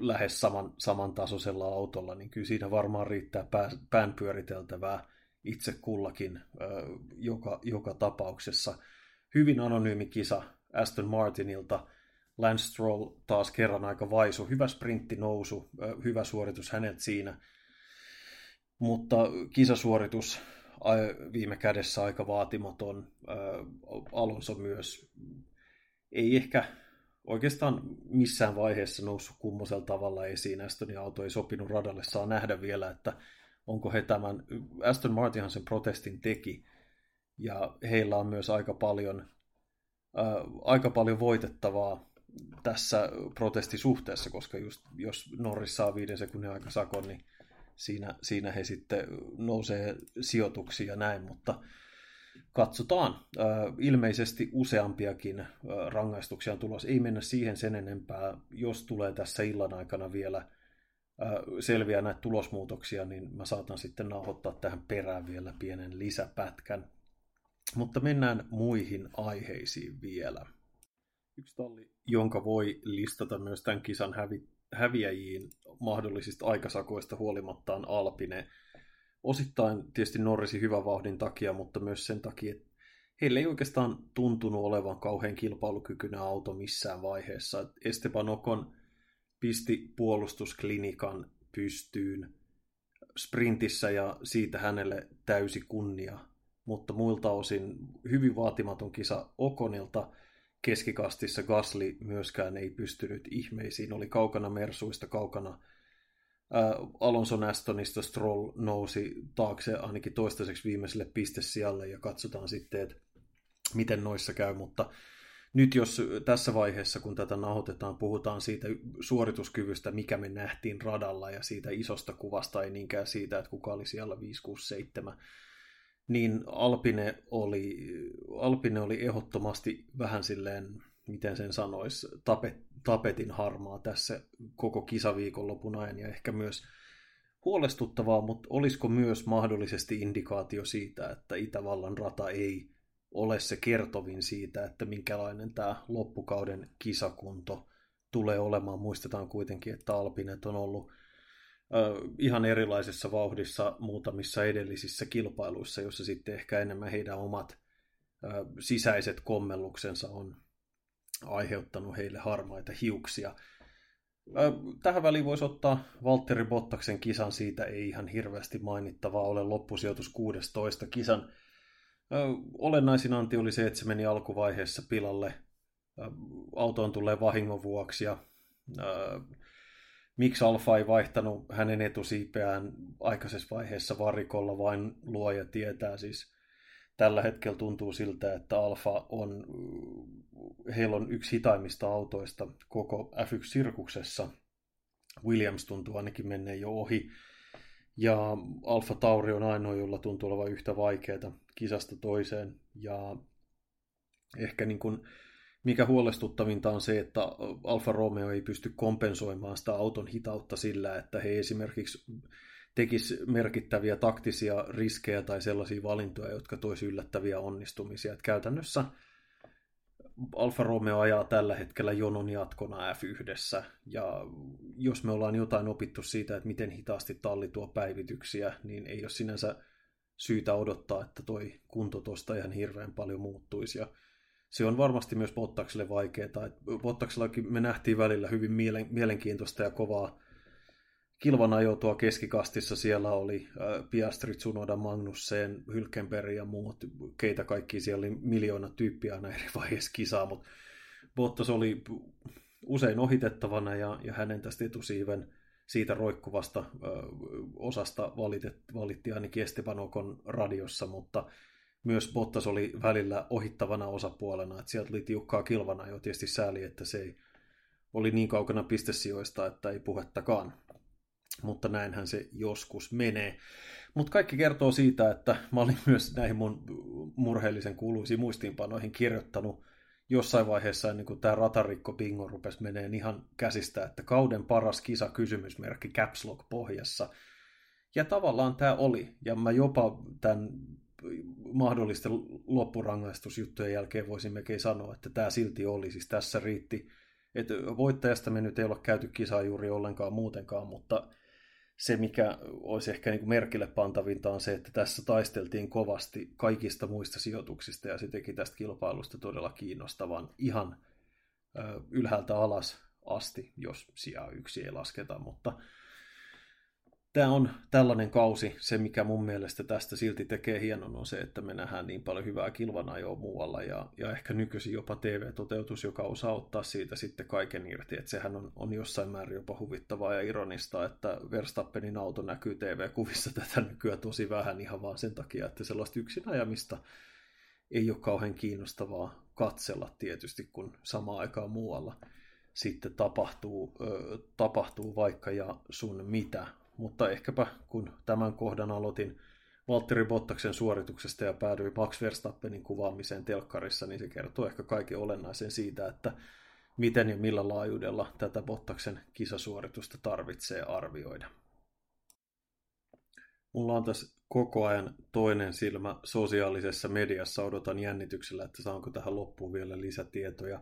lähes saman, samantasoisella autolla, niin kyllä siinä varmaan riittää pää, pään pyöriteltävää itse kullakin joka, joka tapauksessa. Hyvin anonyymi kisa Aston Martinilta. Lance Stroll taas kerran aika vaisu. Hyvä sprintti nousu, hyvä suoritus hänet siinä. Mutta kisasuoritus viime kädessä aika vaatimaton. Alonso myös ei ehkä oikeastaan missään vaiheessa noussut kummosella tavalla esiin. Astonin auto ei sopinut radalle. Saa nähdä vielä, että onko he tämän, Aston Martinhan sen protestin teki, ja heillä on myös aika paljon, äh, aika paljon voitettavaa tässä protestisuhteessa, koska just, jos Norris saa viiden sekunnin aika sakon, niin siinä, siinä he sitten nousee sijoituksia ja näin, mutta katsotaan. Ilmeisesti useampiakin äh, rangaistuksia on tulossa. Ei mennä siihen sen enempää. Jos tulee tässä illan aikana vielä selviää näitä tulosmuutoksia, niin mä saatan sitten nauhoittaa tähän perään vielä pienen lisäpätkän. Mutta mennään muihin aiheisiin vielä. Yksi talli, jonka voi listata myös tämän kisan hävi, häviäjiin mahdollisista aikasakoista huolimatta on Alpine. Osittain tietysti Norrisin hyvän vauhdin takia, mutta myös sen takia, että heillä ei oikeastaan tuntunut olevan kauhean kilpailukykyinen auto missään vaiheessa. Esteban Ocon pisti puolustusklinikan pystyyn sprintissä ja siitä hänelle täysi kunnia. Mutta muilta osin hyvin vaatimaton kisa Okonilta. Keskikastissa Gasly myöskään ei pystynyt ihmeisiin. Oli kaukana Mersuista, kaukana ää, Alonso Astonista Stroll nousi taakse ainakin toistaiseksi viimeiselle pistesijalle ja katsotaan sitten, että miten noissa käy, mutta nyt jos tässä vaiheessa, kun tätä nauhoitetaan, puhutaan siitä suorituskyvystä, mikä me nähtiin radalla ja siitä isosta kuvasta, ei niinkään siitä, että kuka oli siellä 5, 6, 7, niin Alpine oli, Alpine oli ehdottomasti vähän silleen, miten sen sanoisi, tapet, tapetin harmaa tässä koko kisaviikonlopun ajan ja ehkä myös huolestuttavaa, mutta olisiko myös mahdollisesti indikaatio siitä, että Itävallan rata ei ole se kertovin siitä, että minkälainen tämä loppukauden kisakunto tulee olemaan. Muistetaan kuitenkin, että Alpinet on ollut ihan erilaisessa vauhdissa muutamissa edellisissä kilpailuissa, jossa sitten ehkä enemmän heidän omat sisäiset kommelluksensa on aiheuttanut heille harmaita hiuksia. Tähän väliin voisi ottaa Valtteri Bottaksen kisan, siitä ei ihan hirveästi mainittavaa ole loppusijoitus 16 kisan Olennaisin anti oli se, että se meni alkuvaiheessa pilalle. Autoon tulee vahingon vuoksi ja miksi Alfa ei vaihtanut hänen etusiipeään aikaisessa vaiheessa varikolla, vain luoja tietää. Siis tällä hetkellä tuntuu siltä, että Alfa on, heillä on yksi hitaimmista autoista koko F1-sirkuksessa. Williams tuntuu ainakin menneen jo ohi. Ja Alfa Tauri on ainoa, jolla tuntuu olevan yhtä vaikeaa kisasta toiseen. Ja ehkä niin kuin, mikä huolestuttavinta on se, että Alfa Romeo ei pysty kompensoimaan sitä auton hitautta sillä, että he esimerkiksi tekis merkittäviä taktisia riskejä tai sellaisia valintoja, jotka toisi yllättäviä onnistumisia. Että käytännössä Alfa Romeo ajaa tällä hetkellä jonon jatkona F1, ja jos me ollaan jotain opittu siitä, että miten hitaasti talli tuo päivityksiä, niin ei ole sinänsä syytä odottaa, että toi kunto tuosta ihan hirveän paljon muuttuisi. Ja se on varmasti myös Bottakselle vaikeaa. Bottaksellakin me nähtiin välillä hyvin mielenkiintoista ja kovaa kilvan ajo tuo keskikastissa. Siellä oli äh, Piastri, Tsunoda, Magnussen, Hylkenberg ja muut, keitä kaikki. Siellä oli miljoona tyyppiä aina eri vaiheessa kisaa, mutta Bottas oli usein ohitettavana ja, ja hänen tästä etusiiven siitä roikkuvasta ö, osasta valitet, valittiin ainakin Esteban Okon radiossa, mutta myös Bottas oli välillä ohittavana osapuolena, että sieltä oli tiukkaa kilvana jo tietysti sääli, että se ei, oli niin kaukana pistesijoista, että ei puhettakaan. Mutta näinhän se joskus menee. Mutta kaikki kertoo siitä, että mä olin myös näihin mun murheellisen kuuluisiin muistiinpanoihin kirjoittanut jossain vaiheessa ennen kuin tämä ratarikko bingo rupesi menee ihan käsistä, että kauden paras kisa kysymysmerkki Caps Lock pohjassa. Ja tavallaan tämä oli, ja mä jopa tämän mahdollisten loppurangaistusjuttujen jälkeen voisin melkein sanoa, että tämä silti oli. Siis tässä riitti, että voittajasta me nyt ei ole käyty kisaa juuri ollenkaan muutenkaan, mutta se, mikä olisi ehkä niin kuin merkille pantavinta, on se, että tässä taisteltiin kovasti kaikista muista sijoituksista, ja se teki tästä kilpailusta todella kiinnostavan ihan ylhäältä alas asti, jos sijaa yksi ei lasketa, mutta tämä on tällainen kausi. Se, mikä mun mielestä tästä silti tekee hienon, on se, että me nähdään niin paljon hyvää kilvanajoa muualla ja, ja ehkä nykyisin jopa TV-toteutus, joka osaa ottaa siitä sitten kaiken irti. Että sehän on, on jossain määrin jopa huvittavaa ja ironista, että Verstappenin auto näkyy TV-kuvissa tätä nykyään tosi vähän ihan vaan sen takia, että sellaista yksin ajamista ei ole kauhean kiinnostavaa katsella tietysti, kun samaan aikaan muualla sitten tapahtuu, ö, tapahtuu vaikka ja sun mitä mutta ehkäpä kun tämän kohdan aloitin Valtteri Bottaksen suorituksesta ja päädyin Max Verstappenin kuvaamiseen telkkarissa, niin se kertoo ehkä kaiken olennaisen siitä, että miten ja millä laajuudella tätä Bottaksen kisasuoritusta tarvitsee arvioida. Mulla on tässä koko ajan toinen silmä sosiaalisessa mediassa. Odotan jännityksellä, että saanko tähän loppuun vielä lisätietoja.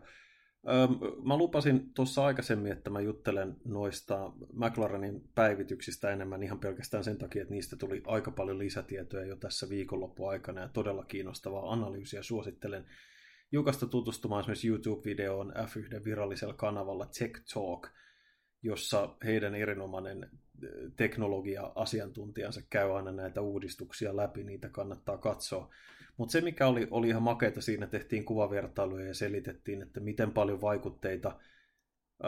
Mä lupasin tuossa aikaisemmin, että mä juttelen noista McLarenin päivityksistä enemmän ihan pelkästään sen takia, että niistä tuli aika paljon lisätietoja jo tässä viikonloppuaikana ja todella kiinnostavaa analyysiä. Suosittelen Jukasta tutustumaan esimerkiksi YouTube-videoon F1 virallisella kanavalla Tech Talk, jossa heidän erinomainen teknologia-asiantuntijansa käy aina näitä uudistuksia läpi, niitä kannattaa katsoa. Mutta se, mikä oli, oli ihan makeita siinä, tehtiin kuvavertailuja ja selitettiin, että miten paljon vaikutteita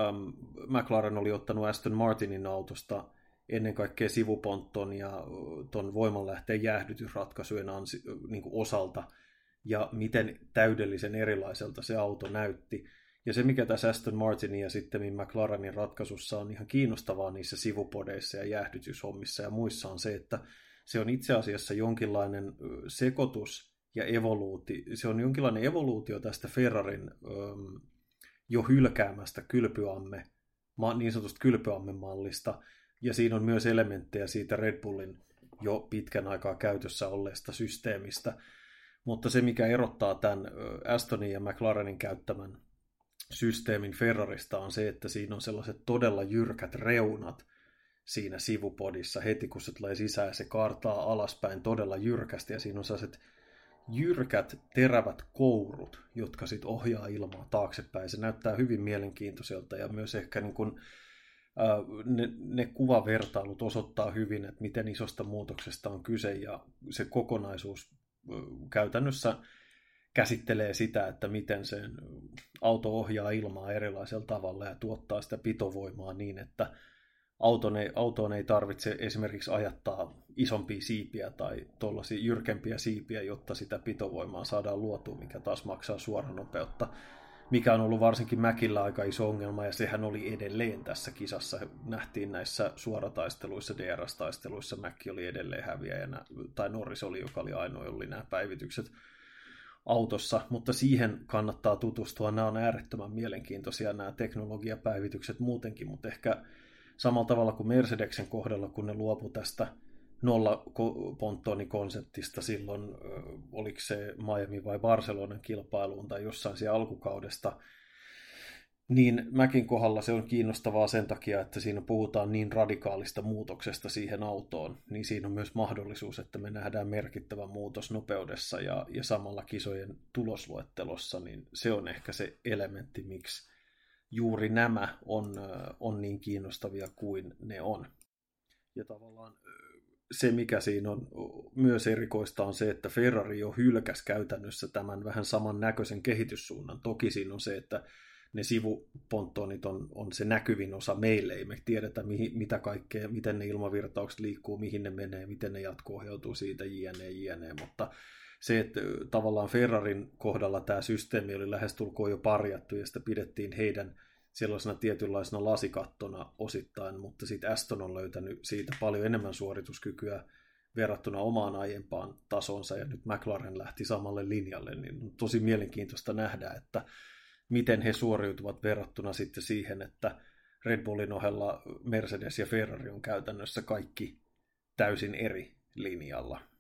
um, McLaren oli ottanut Aston Martinin autosta ennen kaikkea sivupontton ja tuon voimanlähteen jäähdytysratkaisujen ansi, niin osalta, ja miten täydellisen erilaiselta se auto näytti. Ja se, mikä tässä Aston Martinin ja sitten McLarenin ratkaisussa on ihan kiinnostavaa niissä sivupodeissa ja jäähdytyshommissa ja muissa on se, että se on itse asiassa jonkinlainen sekoitus ja evoluuti, se on jonkinlainen evoluutio tästä Ferrarin öm, jo hylkäämästä kylpyamme, niin sanotusta kylpyamme-mallista, ja siinä on myös elementtejä siitä Red Bullin jo pitkän aikaa käytössä olleesta systeemistä. Mutta se, mikä erottaa tämän Astonin ja McLarenin käyttämän systeemin Ferrarista on se, että siinä on sellaiset todella jyrkät reunat siinä sivupodissa heti, kun se tulee sisään, se kaartaa alaspäin todella jyrkästi ja siinä on sellaiset jyrkät, terävät kourut, jotka sitten ohjaa ilmaa taaksepäin. Se näyttää hyvin mielenkiintoiselta ja myös ehkä niin kun, ne, ne kuvavertailut osoittaa hyvin, että miten isosta muutoksesta on kyse ja se kokonaisuus käytännössä käsittelee sitä, että miten sen auto ohjaa ilmaa erilaisella tavalla ja tuottaa sitä pitovoimaa niin, että auton ei, autoon ei tarvitse esimerkiksi ajattaa isompia siipiä tai tuollaisia jyrkempiä siipiä, jotta sitä pitovoimaa saadaan luotua, mikä taas maksaa suoranopeutta, mikä on ollut varsinkin Mäkillä aika iso ongelma, ja sehän oli edelleen tässä kisassa. Nähtiin näissä suorataisteluissa, DRS-taisteluissa, Mäkki oli edelleen häviäjänä, tai Norris oli, joka oli ainoa, oli nämä päivitykset autossa, mutta siihen kannattaa tutustua. Nämä on äärettömän mielenkiintoisia nämä teknologiapäivitykset muutenkin, mutta ehkä samalla tavalla kuin Mercedeksen kohdalla, kun ne luopu tästä nolla konseptista silloin, oliko se Miami vai Barcelonan kilpailuun tai jossain siellä alkukaudesta, niin Mäkin kohdalla se on kiinnostavaa sen takia, että siinä puhutaan niin radikaalista muutoksesta siihen autoon, niin siinä on myös mahdollisuus, että me nähdään merkittävä muutos nopeudessa ja, ja samalla kisojen tulosluettelossa, niin se on ehkä se elementti, miksi juuri nämä on, on niin kiinnostavia kuin ne on. Ja tavallaan se, mikä siinä on myös erikoista, on se, että Ferrari jo hylkäs käytännössä tämän vähän saman näköisen kehityssuunnan. Toki siinä on se, että ne sivuponttonit on, on se näkyvin osa meille. Ei me tiedetä, mihin, mitä kaikkea, miten ne ilmavirtaukset liikkuu, mihin ne menee, miten ne jatko-ohjautuu siitä, jne, jne. Mutta se, että tavallaan Ferrarin kohdalla tämä systeemi oli lähestulkoon jo parjattu ja sitä pidettiin heidän sellaisena tietynlaisena lasikattona osittain, mutta sitten Aston on löytänyt siitä paljon enemmän suorituskykyä verrattuna omaan aiempaan tasonsa, ja nyt McLaren lähti samalle linjalle, niin on tosi mielenkiintoista nähdä, että miten he suoriutuvat verrattuna sitten siihen, että Red Bullin ohella Mercedes ja Ferrari on käytännössä kaikki täysin eri linjalla.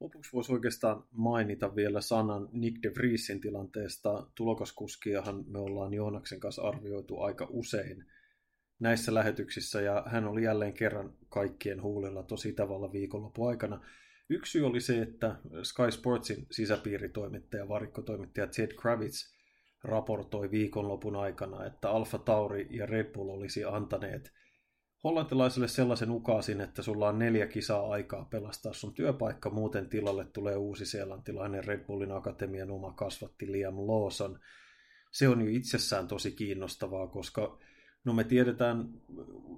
Lopuksi voisi oikeastaan mainita vielä sanan Nick de Vriesin tilanteesta. Tulokaskuskiahan me ollaan Joonaksen kanssa arvioitu aika usein näissä lähetyksissä, ja hän oli jälleen kerran kaikkien huulilla tosi tavalla viikonloppu aikana. Yksi syy oli se, että Sky Sportsin sisäpiiritoimittaja, varikkotoimittaja Ted Kravitz raportoi viikonlopun aikana, että Alfa Tauri ja Red Bull olisi antaneet – hollantilaiselle sellaisen ukaasin, että sulla on neljä kisaa aikaa pelastaa sun työpaikka, muuten tilalle tulee uusi seelantilainen Red Bullin Akatemian oma kasvatti Liam Lawson. Se on jo itsessään tosi kiinnostavaa, koska no me tiedetään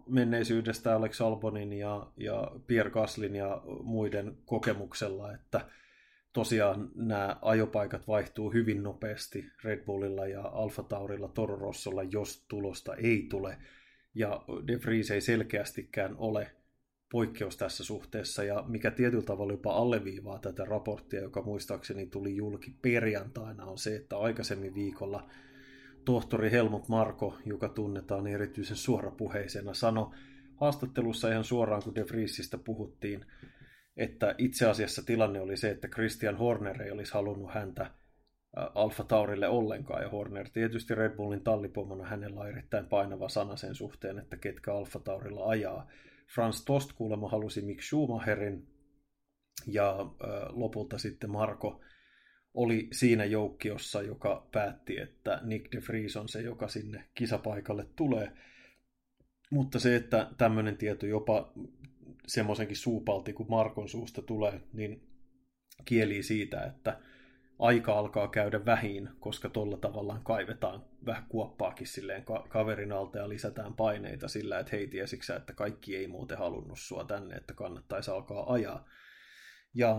menneisyydestä Alex Albonin ja, ja Pierre Gaslin ja muiden kokemuksella, että tosiaan nämä ajopaikat vaihtuu hyvin nopeasti Red Bullilla ja Alfa Taurilla Toro Rossolla, jos tulosta ei tule – ja De Vries ei selkeästikään ole poikkeus tässä suhteessa, ja mikä tietyllä tavalla jopa alleviivaa tätä raporttia, joka muistaakseni tuli julki perjantaina, on se, että aikaisemmin viikolla tohtori Helmut Marko, joka tunnetaan erityisen suorapuheisena, sanoi haastattelussa ihan suoraan, kun De Vriesistä puhuttiin, että itse asiassa tilanne oli se, että Christian Horner ei olisi halunnut häntä Alfa Taurille ollenkaan, ja Horner tietysti Red Bullin tallipomona hänellä on erittäin painava sana sen suhteen, että ketkä Alfa Taurilla ajaa. Franz Tost kuulemma halusi Mick Schumacherin, ja lopulta sitten Marko oli siinä joukkiossa, joka päätti, että Nick de Vries on se, joka sinne kisapaikalle tulee. Mutta se, että tämmöinen tieto jopa semmoisenkin suupalti kuin Markon suusta tulee, niin kieli siitä, että aika alkaa käydä vähin, koska tuolla tavallaan kaivetaan vähän kuoppaakin silleen kaverin alta ja lisätään paineita sillä, että hei tiesiksä, että kaikki ei muuten halunnut sua tänne, että kannattaisi alkaa ajaa. Ja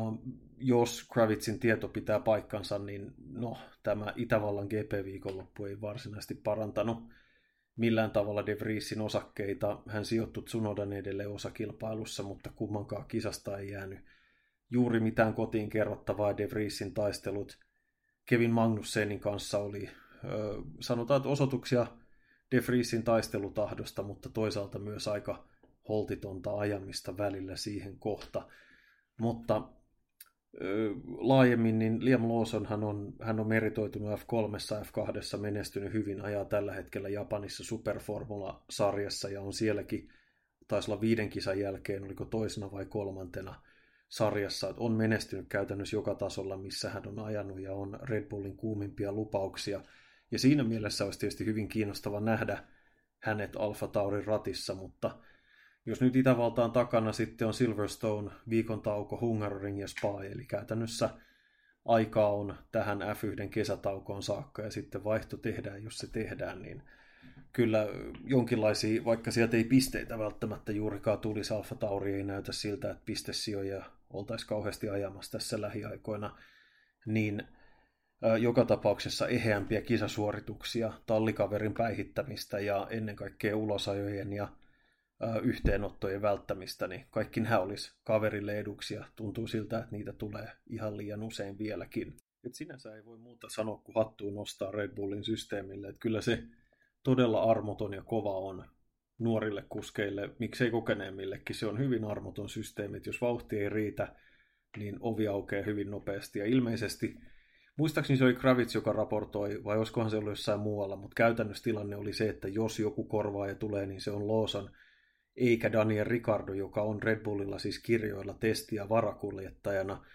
jos Kravitzin tieto pitää paikkansa, niin no, tämä Itävallan GP-viikonloppu ei varsinaisesti parantanut millään tavalla De Vriesin osakkeita. Hän sijoittui Tsunodan edelleen osakilpailussa, mutta kummankaan kisasta ei jäänyt juuri mitään kotiin kerrottavaa De Vriesin taistelut Kevin Magnussenin kanssa oli, sanotaan, että osoituksia De Vriesin taistelutahdosta, mutta toisaalta myös aika holtitonta ajamista välillä siihen kohta. Mutta laajemmin, niin Liam Lawson hän on, hän on meritoitunut F3, F2 menestynyt hyvin, ajaa tällä hetkellä Japanissa Superformula-sarjassa ja on sielläkin, taisi olla viiden kisan jälkeen, oliko toisena vai kolmantena – sarjassa on menestynyt käytännössä joka tasolla, missä hän on ajanut ja on Red Bullin kuumimpia lupauksia. Ja siinä mielessä olisi tietysti hyvin kiinnostava nähdä hänet Alfa Taurin ratissa, mutta jos nyt Itävaltaan takana sitten on Silverstone, viikon tauko, Hungaroring ja Spa, eli käytännössä aikaa on tähän F1 kesätaukoon saakka ja sitten vaihto tehdään, jos se tehdään, niin kyllä jonkinlaisia, vaikka sieltä ei pisteitä välttämättä juurikaan tulisi, Alfa Tauri ei näytä siltä, että pistesijoja oltaisiin kauheasti ajamassa tässä lähiaikoina, niin joka tapauksessa eheämpiä kisasuorituksia, tallikaverin päihittämistä ja ennen kaikkea ulosajojen ja yhteenottojen välttämistä, niin kaikki nämä olisi kaverille eduksi ja tuntuu siltä, että niitä tulee ihan liian usein vieläkin. Et sinänsä ei voi muuta sanoa kuin hattuun nostaa Red Bullin systeemille, että kyllä se todella armoton ja kova on nuorille kuskeille, miksei kokeneemmillekin. Se on hyvin armoton systeemi, että jos vauhti ei riitä, niin ovi aukeaa hyvin nopeasti. Ja ilmeisesti, muistaakseni se oli Kravitz, joka raportoi, vai olisikohan se ollut jossain muualla, mutta käytännössä tilanne oli se, että jos joku korvaa ja tulee, niin se on Lawson, eikä Daniel Ricardo, joka on Red Bullilla siis kirjoilla testiä varakuljettajana,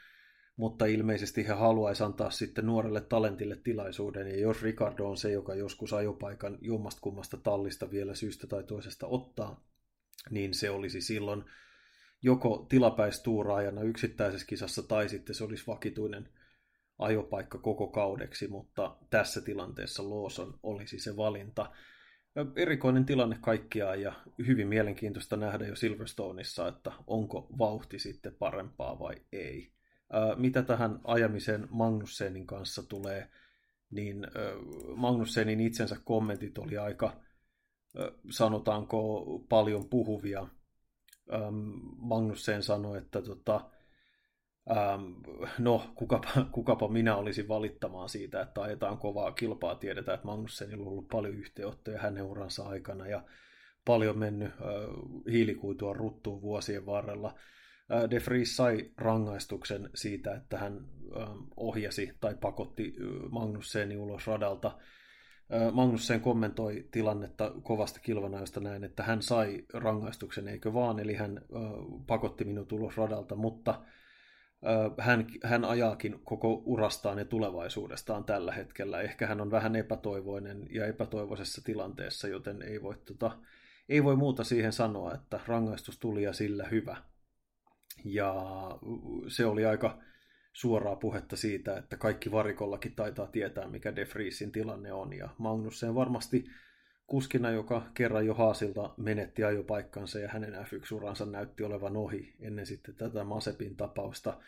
mutta ilmeisesti he haluaisi antaa sitten nuorelle talentille tilaisuuden, ja jos Ricardo on se, joka joskus ajopaikan jommasta kummasta tallista vielä syystä tai toisesta ottaa, niin se olisi silloin joko tilapäistuuraajana yksittäisessä kisassa tai sitten se olisi vakituinen ajopaikka koko kaudeksi, mutta tässä tilanteessa Lawson olisi se valinta. Erikoinen tilanne kaikkiaan ja hyvin mielenkiintoista nähdä jo Silverstoneissa, että onko vauhti sitten parempaa vai ei. Mitä tähän ajamiseen Magnussenin kanssa tulee, niin Magnussenin itsensä kommentit oli aika, sanotaanko, paljon puhuvia. Magnussen sanoi, että tota, no, kukapa, kukapa minä olisin valittamaan siitä, että ajetaan kovaa kilpaa. Tiedetään, että Magnussenilla on ollut paljon yhteyttöjä hänen uransa aikana ja paljon mennyt hiilikuitua ruttuun vuosien varrella. Äh, De Vries sai rangaistuksen siitä, että hän äh, ohjasi tai pakotti äh, Magnusseni ulos radalta. Äh, Magnussen kommentoi tilannetta kovasta kilvana, josta näin, että hän sai rangaistuksen, eikö vaan, eli hän pakotti minut ulos radalta, mutta hän, hän ajaakin koko urastaan ja tulevaisuudestaan tällä hetkellä. Ehkä hän on vähän epätoivoinen ja epätoivoisessa tilanteessa, joten ei voi, tota, ei voi muuta siihen sanoa, että rangaistus tuli ja sillä hyvä. Ja se oli aika suoraa puhetta siitä, että kaikki varikollakin taitaa tietää, mikä De Vriesin tilanne on. Ja Magnussen varmasti kuskina, joka kerran jo Haasilta menetti ajopaikkansa ja hänen F1-uransa näytti olevan ohi ennen sitten tätä Masepin tapausta,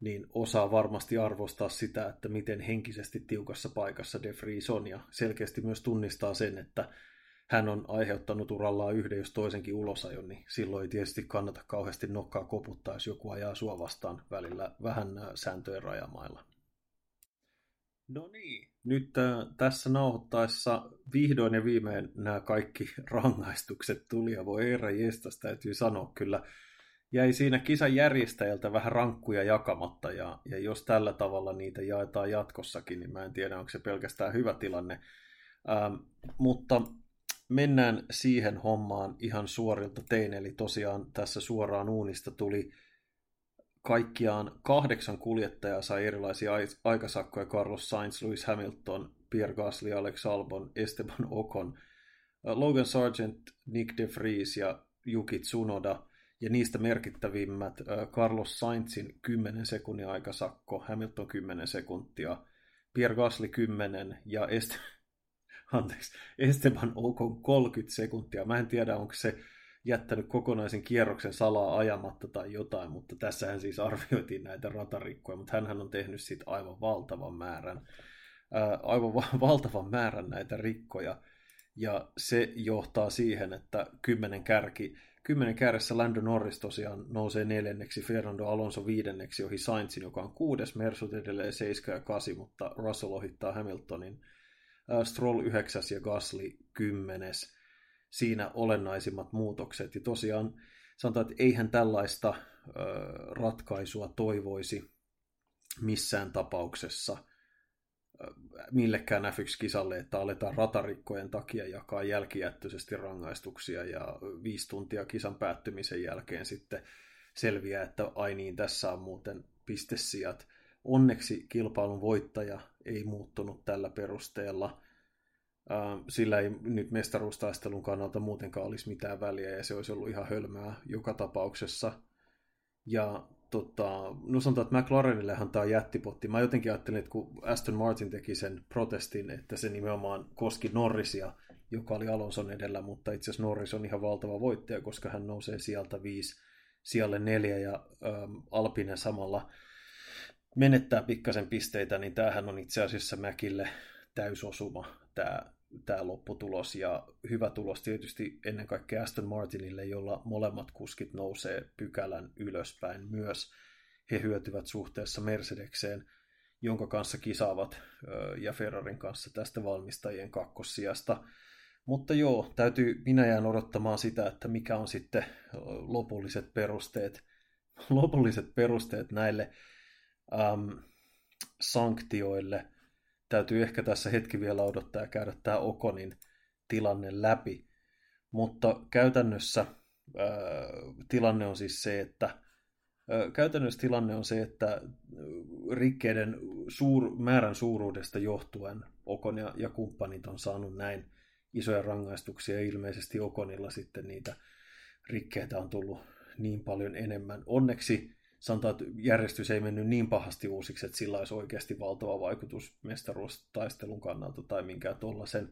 niin osaa varmasti arvostaa sitä, että miten henkisesti tiukassa paikassa De Vries on ja selkeästi myös tunnistaa sen, että hän on aiheuttanut urallaan yhden jos toisenkin ulosajon, niin silloin ei tietysti kannata kauheasti nokkaa koputtaa, jos joku ajaa sua vastaan välillä vähän sääntöjen rajamailla. No niin, nyt äh, tässä nauhoittaessa vihdoin ja viimein nämä kaikki rangaistukset tuli ja voi herra jestas, täytyy sanoa kyllä. Jäi siinä kisan järjestäjältä vähän rankkuja jakamatta ja, ja jos tällä tavalla niitä jaetaan jatkossakin, niin mä en tiedä, onko se pelkästään hyvä tilanne. Ähm, mutta mennään siihen hommaan ihan suorilta tein, eli tosiaan tässä suoraan uunista tuli kaikkiaan kahdeksan kuljettajaa sai erilaisia aikasakkoja. Carlos Sainz, Lewis Hamilton, Pierre Gasly, Alex Albon, Esteban Ocon, Logan Sargent, Nick De Vries ja Yuki Tsunoda. Ja niistä merkittävimmät Carlos Sainzin 10 sekunnin aikasakko, Hamilton 10 sekuntia, Pierre Gasly 10 ja Est- Anteeksi, Esteban Ocon 30 sekuntia. Mä en tiedä, onko se jättänyt kokonaisen kierroksen salaa ajamatta tai jotain, mutta tässähän siis arvioitiin näitä ratarikkoja, mutta hän on tehnyt siitä aivan valtavan määrän, ää, aivan va- valtavan määrän näitä rikkoja, ja se johtaa siihen, että kymmenen kärki, kymmenen kärjessä Lando Norris tosiaan nousee neljänneksi, Fernando Alonso viidenneksi ohi Sainzin, joka on kuudes, Mersu edelleen 7 ja 8, mutta Russell ohittaa Hamiltonin, Stroll 9 ja Gasly 10 siinä olennaisimmat muutokset. Ja tosiaan sanotaan, että eihän tällaista ö, ratkaisua toivoisi missään tapauksessa millekään F1-kisalle, että aletaan ratarikkojen takia jakaa jälkijättöisesti rangaistuksia ja viisi tuntia kisan päättymisen jälkeen sitten selviää, että ai niin, tässä on muuten pistesijat. Onneksi kilpailun voittaja ei muuttunut tällä perusteella. Sillä ei nyt mestaruustaistelun kannalta muutenkaan olisi mitään väliä ja se olisi ollut ihan hölmää joka tapauksessa. Ja tota, no sanotaan, että McLarenillehan tämä on jättipotti. Mä jotenkin ajattelin, että kun Aston Martin teki sen protestin, että se nimenomaan koski Norrisia, joka oli Alonson edellä, mutta itse asiassa Norris on ihan valtava voittaja, koska hän nousee sieltä viisi sijalle neljä ja ähm, Alpine samalla menettää pikkasen pisteitä, niin tämähän on itse asiassa Mäkille täysosuma tämä tämä lopputulos ja hyvä tulos tietysti ennen kaikkea Aston Martinille, jolla molemmat kuskit nousee pykälän ylöspäin myös. He hyötyvät suhteessa Mercedekseen, jonka kanssa kisaavat ja Ferrarin kanssa tästä valmistajien kakkossijasta. Mutta joo, täytyy, minä jään odottamaan sitä, että mikä on sitten lopulliset perusteet, lopulliset perusteet näille äm, sanktioille – täytyy ehkä tässä hetki vielä odottaa ja käydä tämä Okonin tilanne läpi. Mutta käytännössä ää, tilanne on siis se, että ää, käytännössä tilanne on se, että rikkeiden suur, määrän suuruudesta johtuen Okon ja, ja kumppanit on saanut näin isoja rangaistuksia ja ilmeisesti Okonilla sitten niitä rikkeitä on tullut niin paljon enemmän. Onneksi sanotaan, että järjestys ei mennyt niin pahasti uusiksi, että sillä olisi oikeasti valtava vaikutus mestaruustaistelun kannalta tai minkään tuollaisen.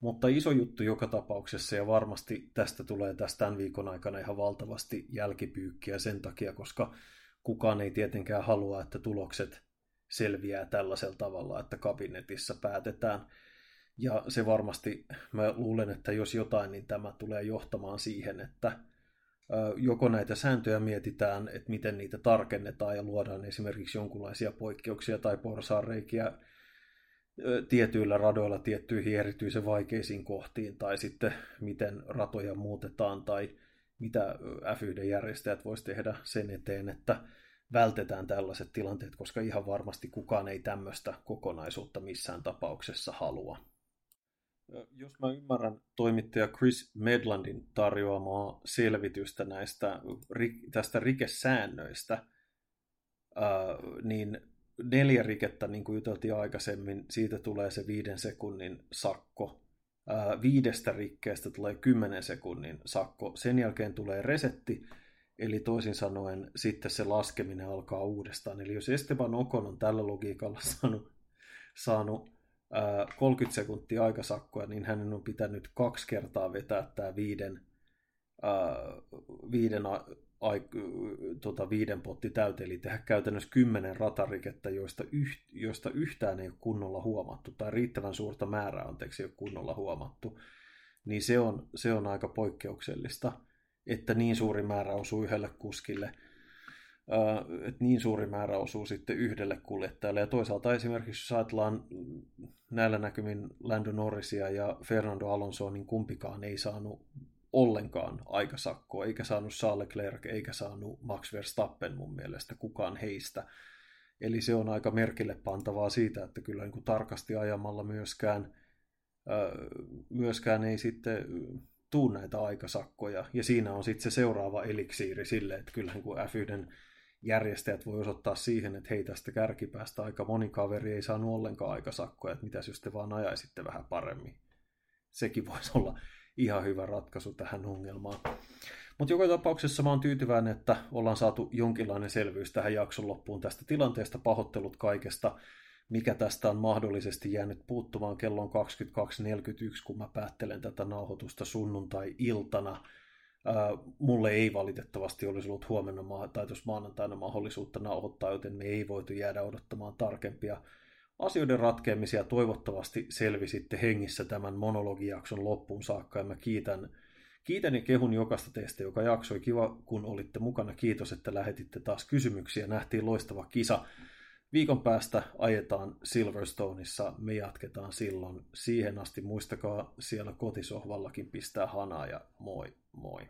Mutta iso juttu joka tapauksessa, ja varmasti tästä tulee tästä tämän viikon aikana ihan valtavasti jälkipyykkiä sen takia, koska kukaan ei tietenkään halua, että tulokset selviää tällaisella tavalla, että kabinetissa päätetään. Ja se varmasti, mä luulen, että jos jotain, niin tämä tulee johtamaan siihen, että joko näitä sääntöjä mietitään, että miten niitä tarkennetaan ja luodaan esimerkiksi jonkinlaisia poikkeuksia tai porsaanreikiä tietyillä radoilla tiettyihin erityisen vaikeisiin kohtiin, tai sitten miten ratoja muutetaan, tai mitä F1-järjestäjät voisi tehdä sen eteen, että vältetään tällaiset tilanteet, koska ihan varmasti kukaan ei tämmöistä kokonaisuutta missään tapauksessa halua. Jos mä ymmärrän toimittaja Chris Medlandin tarjoamaa selvitystä näistä tästä rikesäännöistä, niin neljä rikettä, niin kuin juteltiin aikaisemmin, siitä tulee se viiden sekunnin sakko. Viidestä rikkeestä tulee kymmenen sekunnin sakko. Sen jälkeen tulee resetti, eli toisin sanoen sitten se laskeminen alkaa uudestaan. Eli jos Esteban Ocon on tällä logiikalla saanut, saanut 30 sekuntia aikasakkoa, niin hänen on pitänyt kaksi kertaa vetää tämä viiden, ää, viiden, ai, tota, viiden potti täyteen, eli tehdä käytännössä kymmenen ratarikettä, joista, yht, joista yhtään ei ole kunnolla huomattu, tai riittävän suurta määrää anteeksi ei ole kunnolla huomattu, niin se on, se on aika poikkeuksellista, että niin suuri määrä osuu yhdelle kuskille – että niin suuri määrä osuu sitten yhdelle kuljettajalle. Ja toisaalta esimerkiksi jos ajatellaan näillä näkymin Lando Norrisia ja Fernando Alonsoa, niin kumpikaan ei saanut ollenkaan aikasakkoa, eikä saanut Charles Leclerc, eikä saanut Max Verstappen mun mielestä, kukaan heistä. Eli se on aika merkille pantavaa siitä, että kyllä niin kuin tarkasti ajamalla myöskään, myöskään ei sitten tuu näitä aikasakkoja. Ja siinä on sitten se seuraava eliksiiri sille, että kyllähän kun F1 järjestäjät voi osoittaa siihen, että hei tästä kärkipäästä aika moni kaveri ei saanut ollenkaan aikasakkoja, että mitäs jos te vaan ajaisitte vähän paremmin. Sekin voisi olla ihan hyvä ratkaisu tähän ongelmaan. Mutta joka tapauksessa mä oon tyytyväinen, että ollaan saatu jonkinlainen selvyys tähän jakson loppuun tästä tilanteesta. Pahoittelut kaikesta, mikä tästä on mahdollisesti jäänyt puuttumaan. Kello on 22.41, kun mä päättelen tätä nauhoitusta sunnuntai-iltana. Mulle ei valitettavasti olisi ollut huomenna tai tuossa maanantaina mahdollisuutta nauhoittaa, joten me ei voitu jäädä odottamaan tarkempia asioiden ratkeamisia. Toivottavasti selvisitte hengissä tämän monologijakson loppuun saakka ja mä kiitän, kiitän ja kehun jokaista teistä, joka jaksoi. Kiva, kun olitte mukana. Kiitos, että lähetitte taas kysymyksiä. Nähtiin loistava kisa. Viikon päästä ajetaan Silverstoneissa. Me jatketaan silloin. Siihen asti muistakaa siellä kotisohvallakin pistää hanaa ja moi moi.